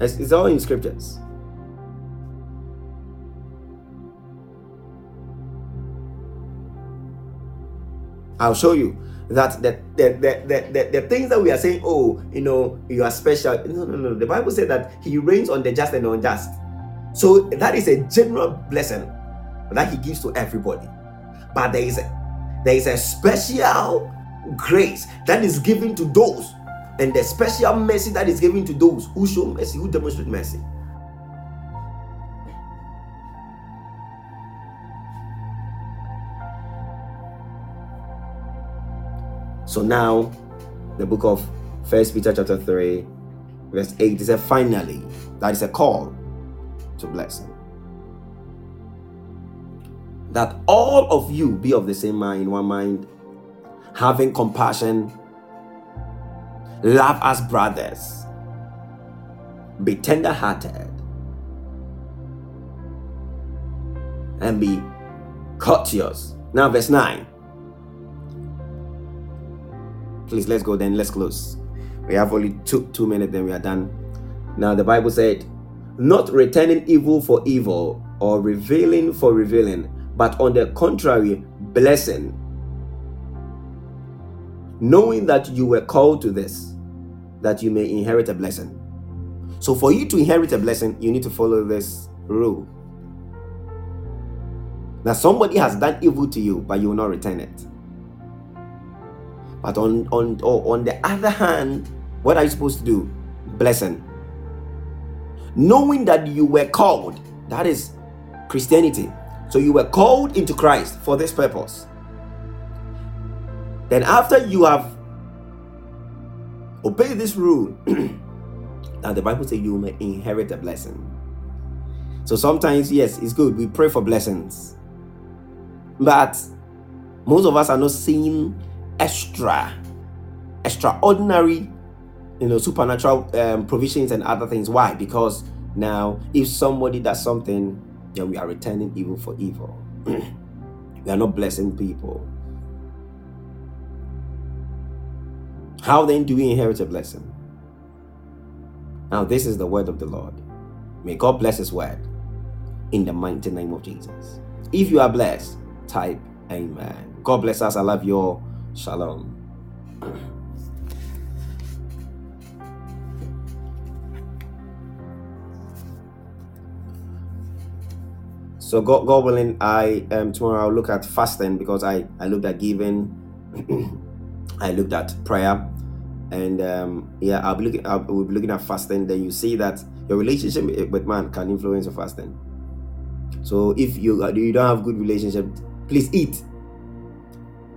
It's, it's all in scriptures. I'll show you that the, the, the, the, the, the things that we are saying, oh, you know, you are special. No, no, no. The Bible said that He rains on the just and unjust. So that is a general blessing that He gives to everybody. But there is a, there is a special grace that is given to those and the special mercy that is given to those who show mercy, who demonstrate mercy. So now, the book of First Peter chapter 3, verse 8 is a finally, that is a call to blessing. That all of you be of the same mind, one mind, having compassion Love as brothers. Be tender hearted. And be courteous. Now, verse 9. Please, let's go then. Let's close. We have only two, two minutes, then we are done. Now, the Bible said, not returning evil for evil or revealing for revealing, but on the contrary, blessing, knowing that you were called to this, that you may inherit a blessing. So, for you to inherit a blessing, you need to follow this rule. That somebody has done evil to you, but you will not return it. But on on oh, on the other hand, what are you supposed to do? Blessing. Knowing that you were called, that is Christianity. So you were called into Christ for this purpose. Then after you have obeyed this rule, [clears throat] now the Bible says you may inherit a blessing. So sometimes, yes, it's good. We pray for blessings. But most of us are not seeing extra, extraordinary, you know, supernatural um, provisions and other things. Why? Because now, if somebody does something, then we are returning evil for evil. [clears throat] we are not blessing people. How then do we inherit a blessing? Now, this is the word of the Lord. May God bless His word in the mighty name of Jesus. If you are blessed, type Amen. God bless us. I love you all. Shalom. So God, God willing, I um tomorrow I'll look at fasting because I I looked at giving, [clears throat] I looked at prayer, and um, yeah, I'll be looking. I'll, we'll be looking at fasting. Then you see that your relationship with man can influence your fasting. So if you uh, you don't have good relationship, please eat.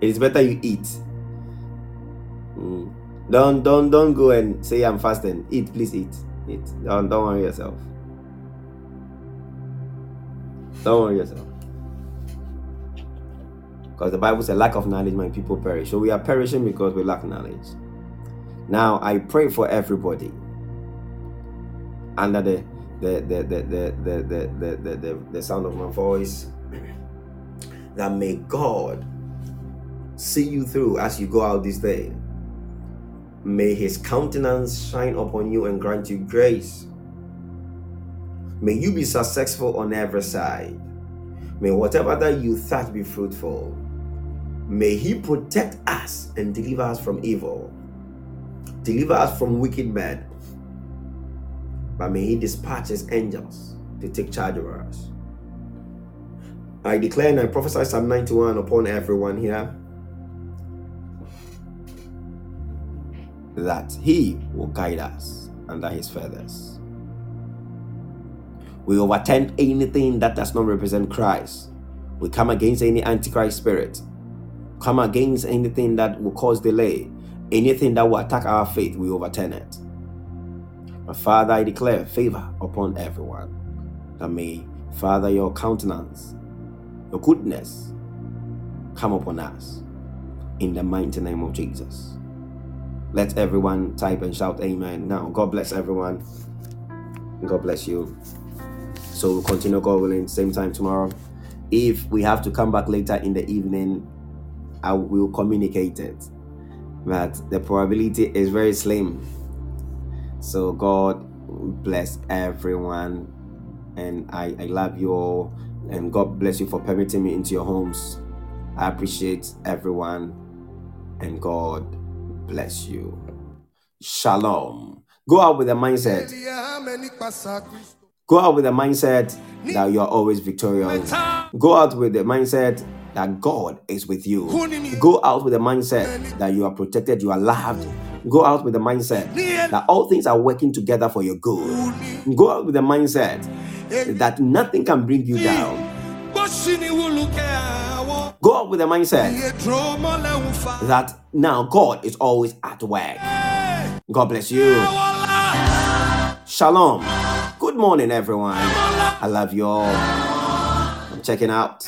It is better you eat. Mm. Don't don't don't go and say I'm fasting. Eat, please eat. Eat. Don't don't worry yourself. Don't worry yourself. Because the Bible says, lack of knowledge, my people perish. So we are perishing because we lack knowledge. Now I pray for everybody under the the the the the the the, the, the, the sound of my voice that may God see you through as you go out this day. May his countenance shine upon you and grant you grace. May you be successful on every side. May whatever that you touch be fruitful. May he protect us and deliver us from evil. Deliver us from wicked men. But may He dispatch His angels to take charge of us. I declare and I prophesy Psalm 91 upon everyone here that He will guide us under His feathers. We overturn anything that does not represent Christ. We come against any antichrist spirit. Come against anything that will cause delay Anything that will attack our faith, we overturn it. My Father, I declare favor upon everyone. that may, Father, your countenance, your goodness come upon us in the mighty name of Jesus. Let everyone type and shout amen. Now, God bless everyone. God bless you. So we'll continue God willing, same time tomorrow. If we have to come back later in the evening, I will communicate it. But the probability is very slim. So God bless everyone. And I, I love you all. And God bless you for permitting me into your homes. I appreciate everyone. And God bless you. Shalom. Go out with the mindset. Go out with the mindset that you are always victorious. Go out with the mindset that God is with you. Go out with the mindset that you are protected, you are loved. Go out with the mindset that all things are working together for your good. Go out with the mindset that nothing can bring you down. Go with the mindset that now God is always at work. God bless you. Shalom. Good morning, everyone. I love you all. I'm checking out.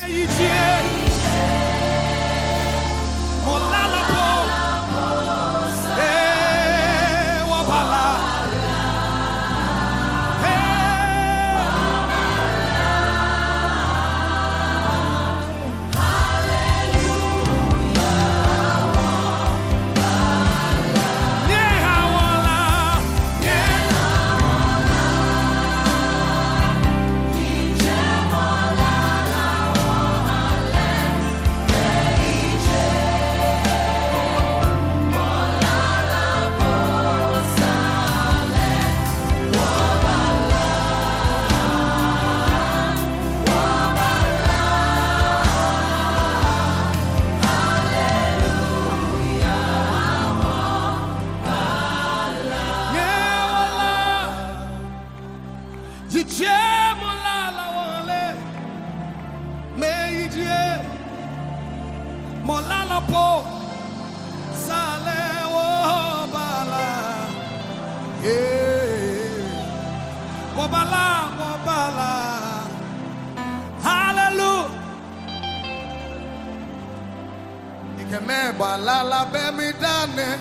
Ike me bala la be mi dane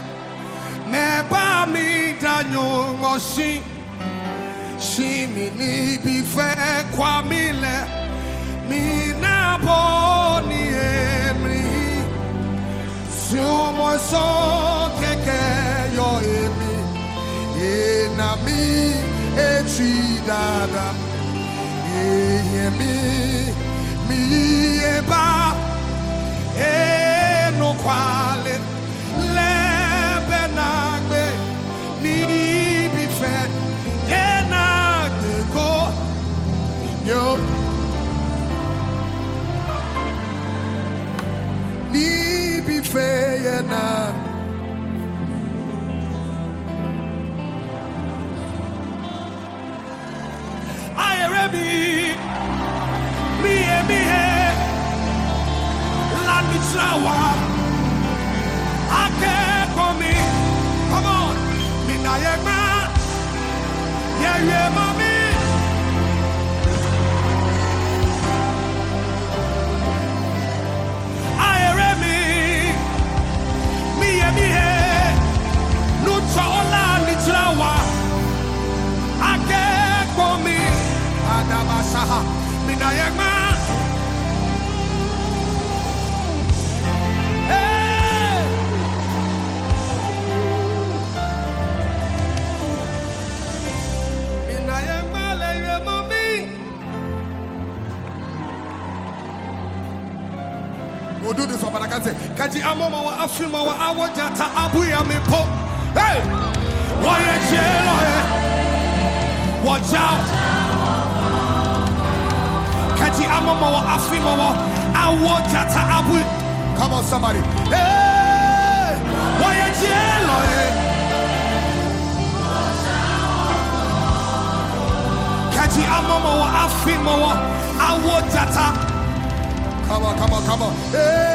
me ba mi danyo ngoshi shi mi ni bi fe kwa mi le mi na bo ni emri Sumo so keke yo emi Ena mi echi dada Eye mi Amoma wa Awajata Abuya mi po. Hey! Wọ́yẹ jẹ́ lọ́yẹ. Watch out. Kati amama wa afima wa awojata abu. Come on, somebody. Hey, why jello? Eh? Kati amama wa afima wa awojata. Come on, come on, come on. Hey,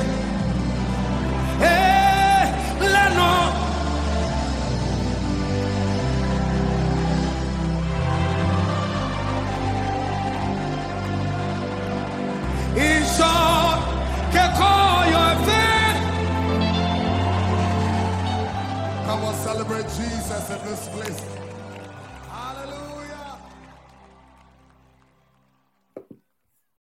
Jesus in this place.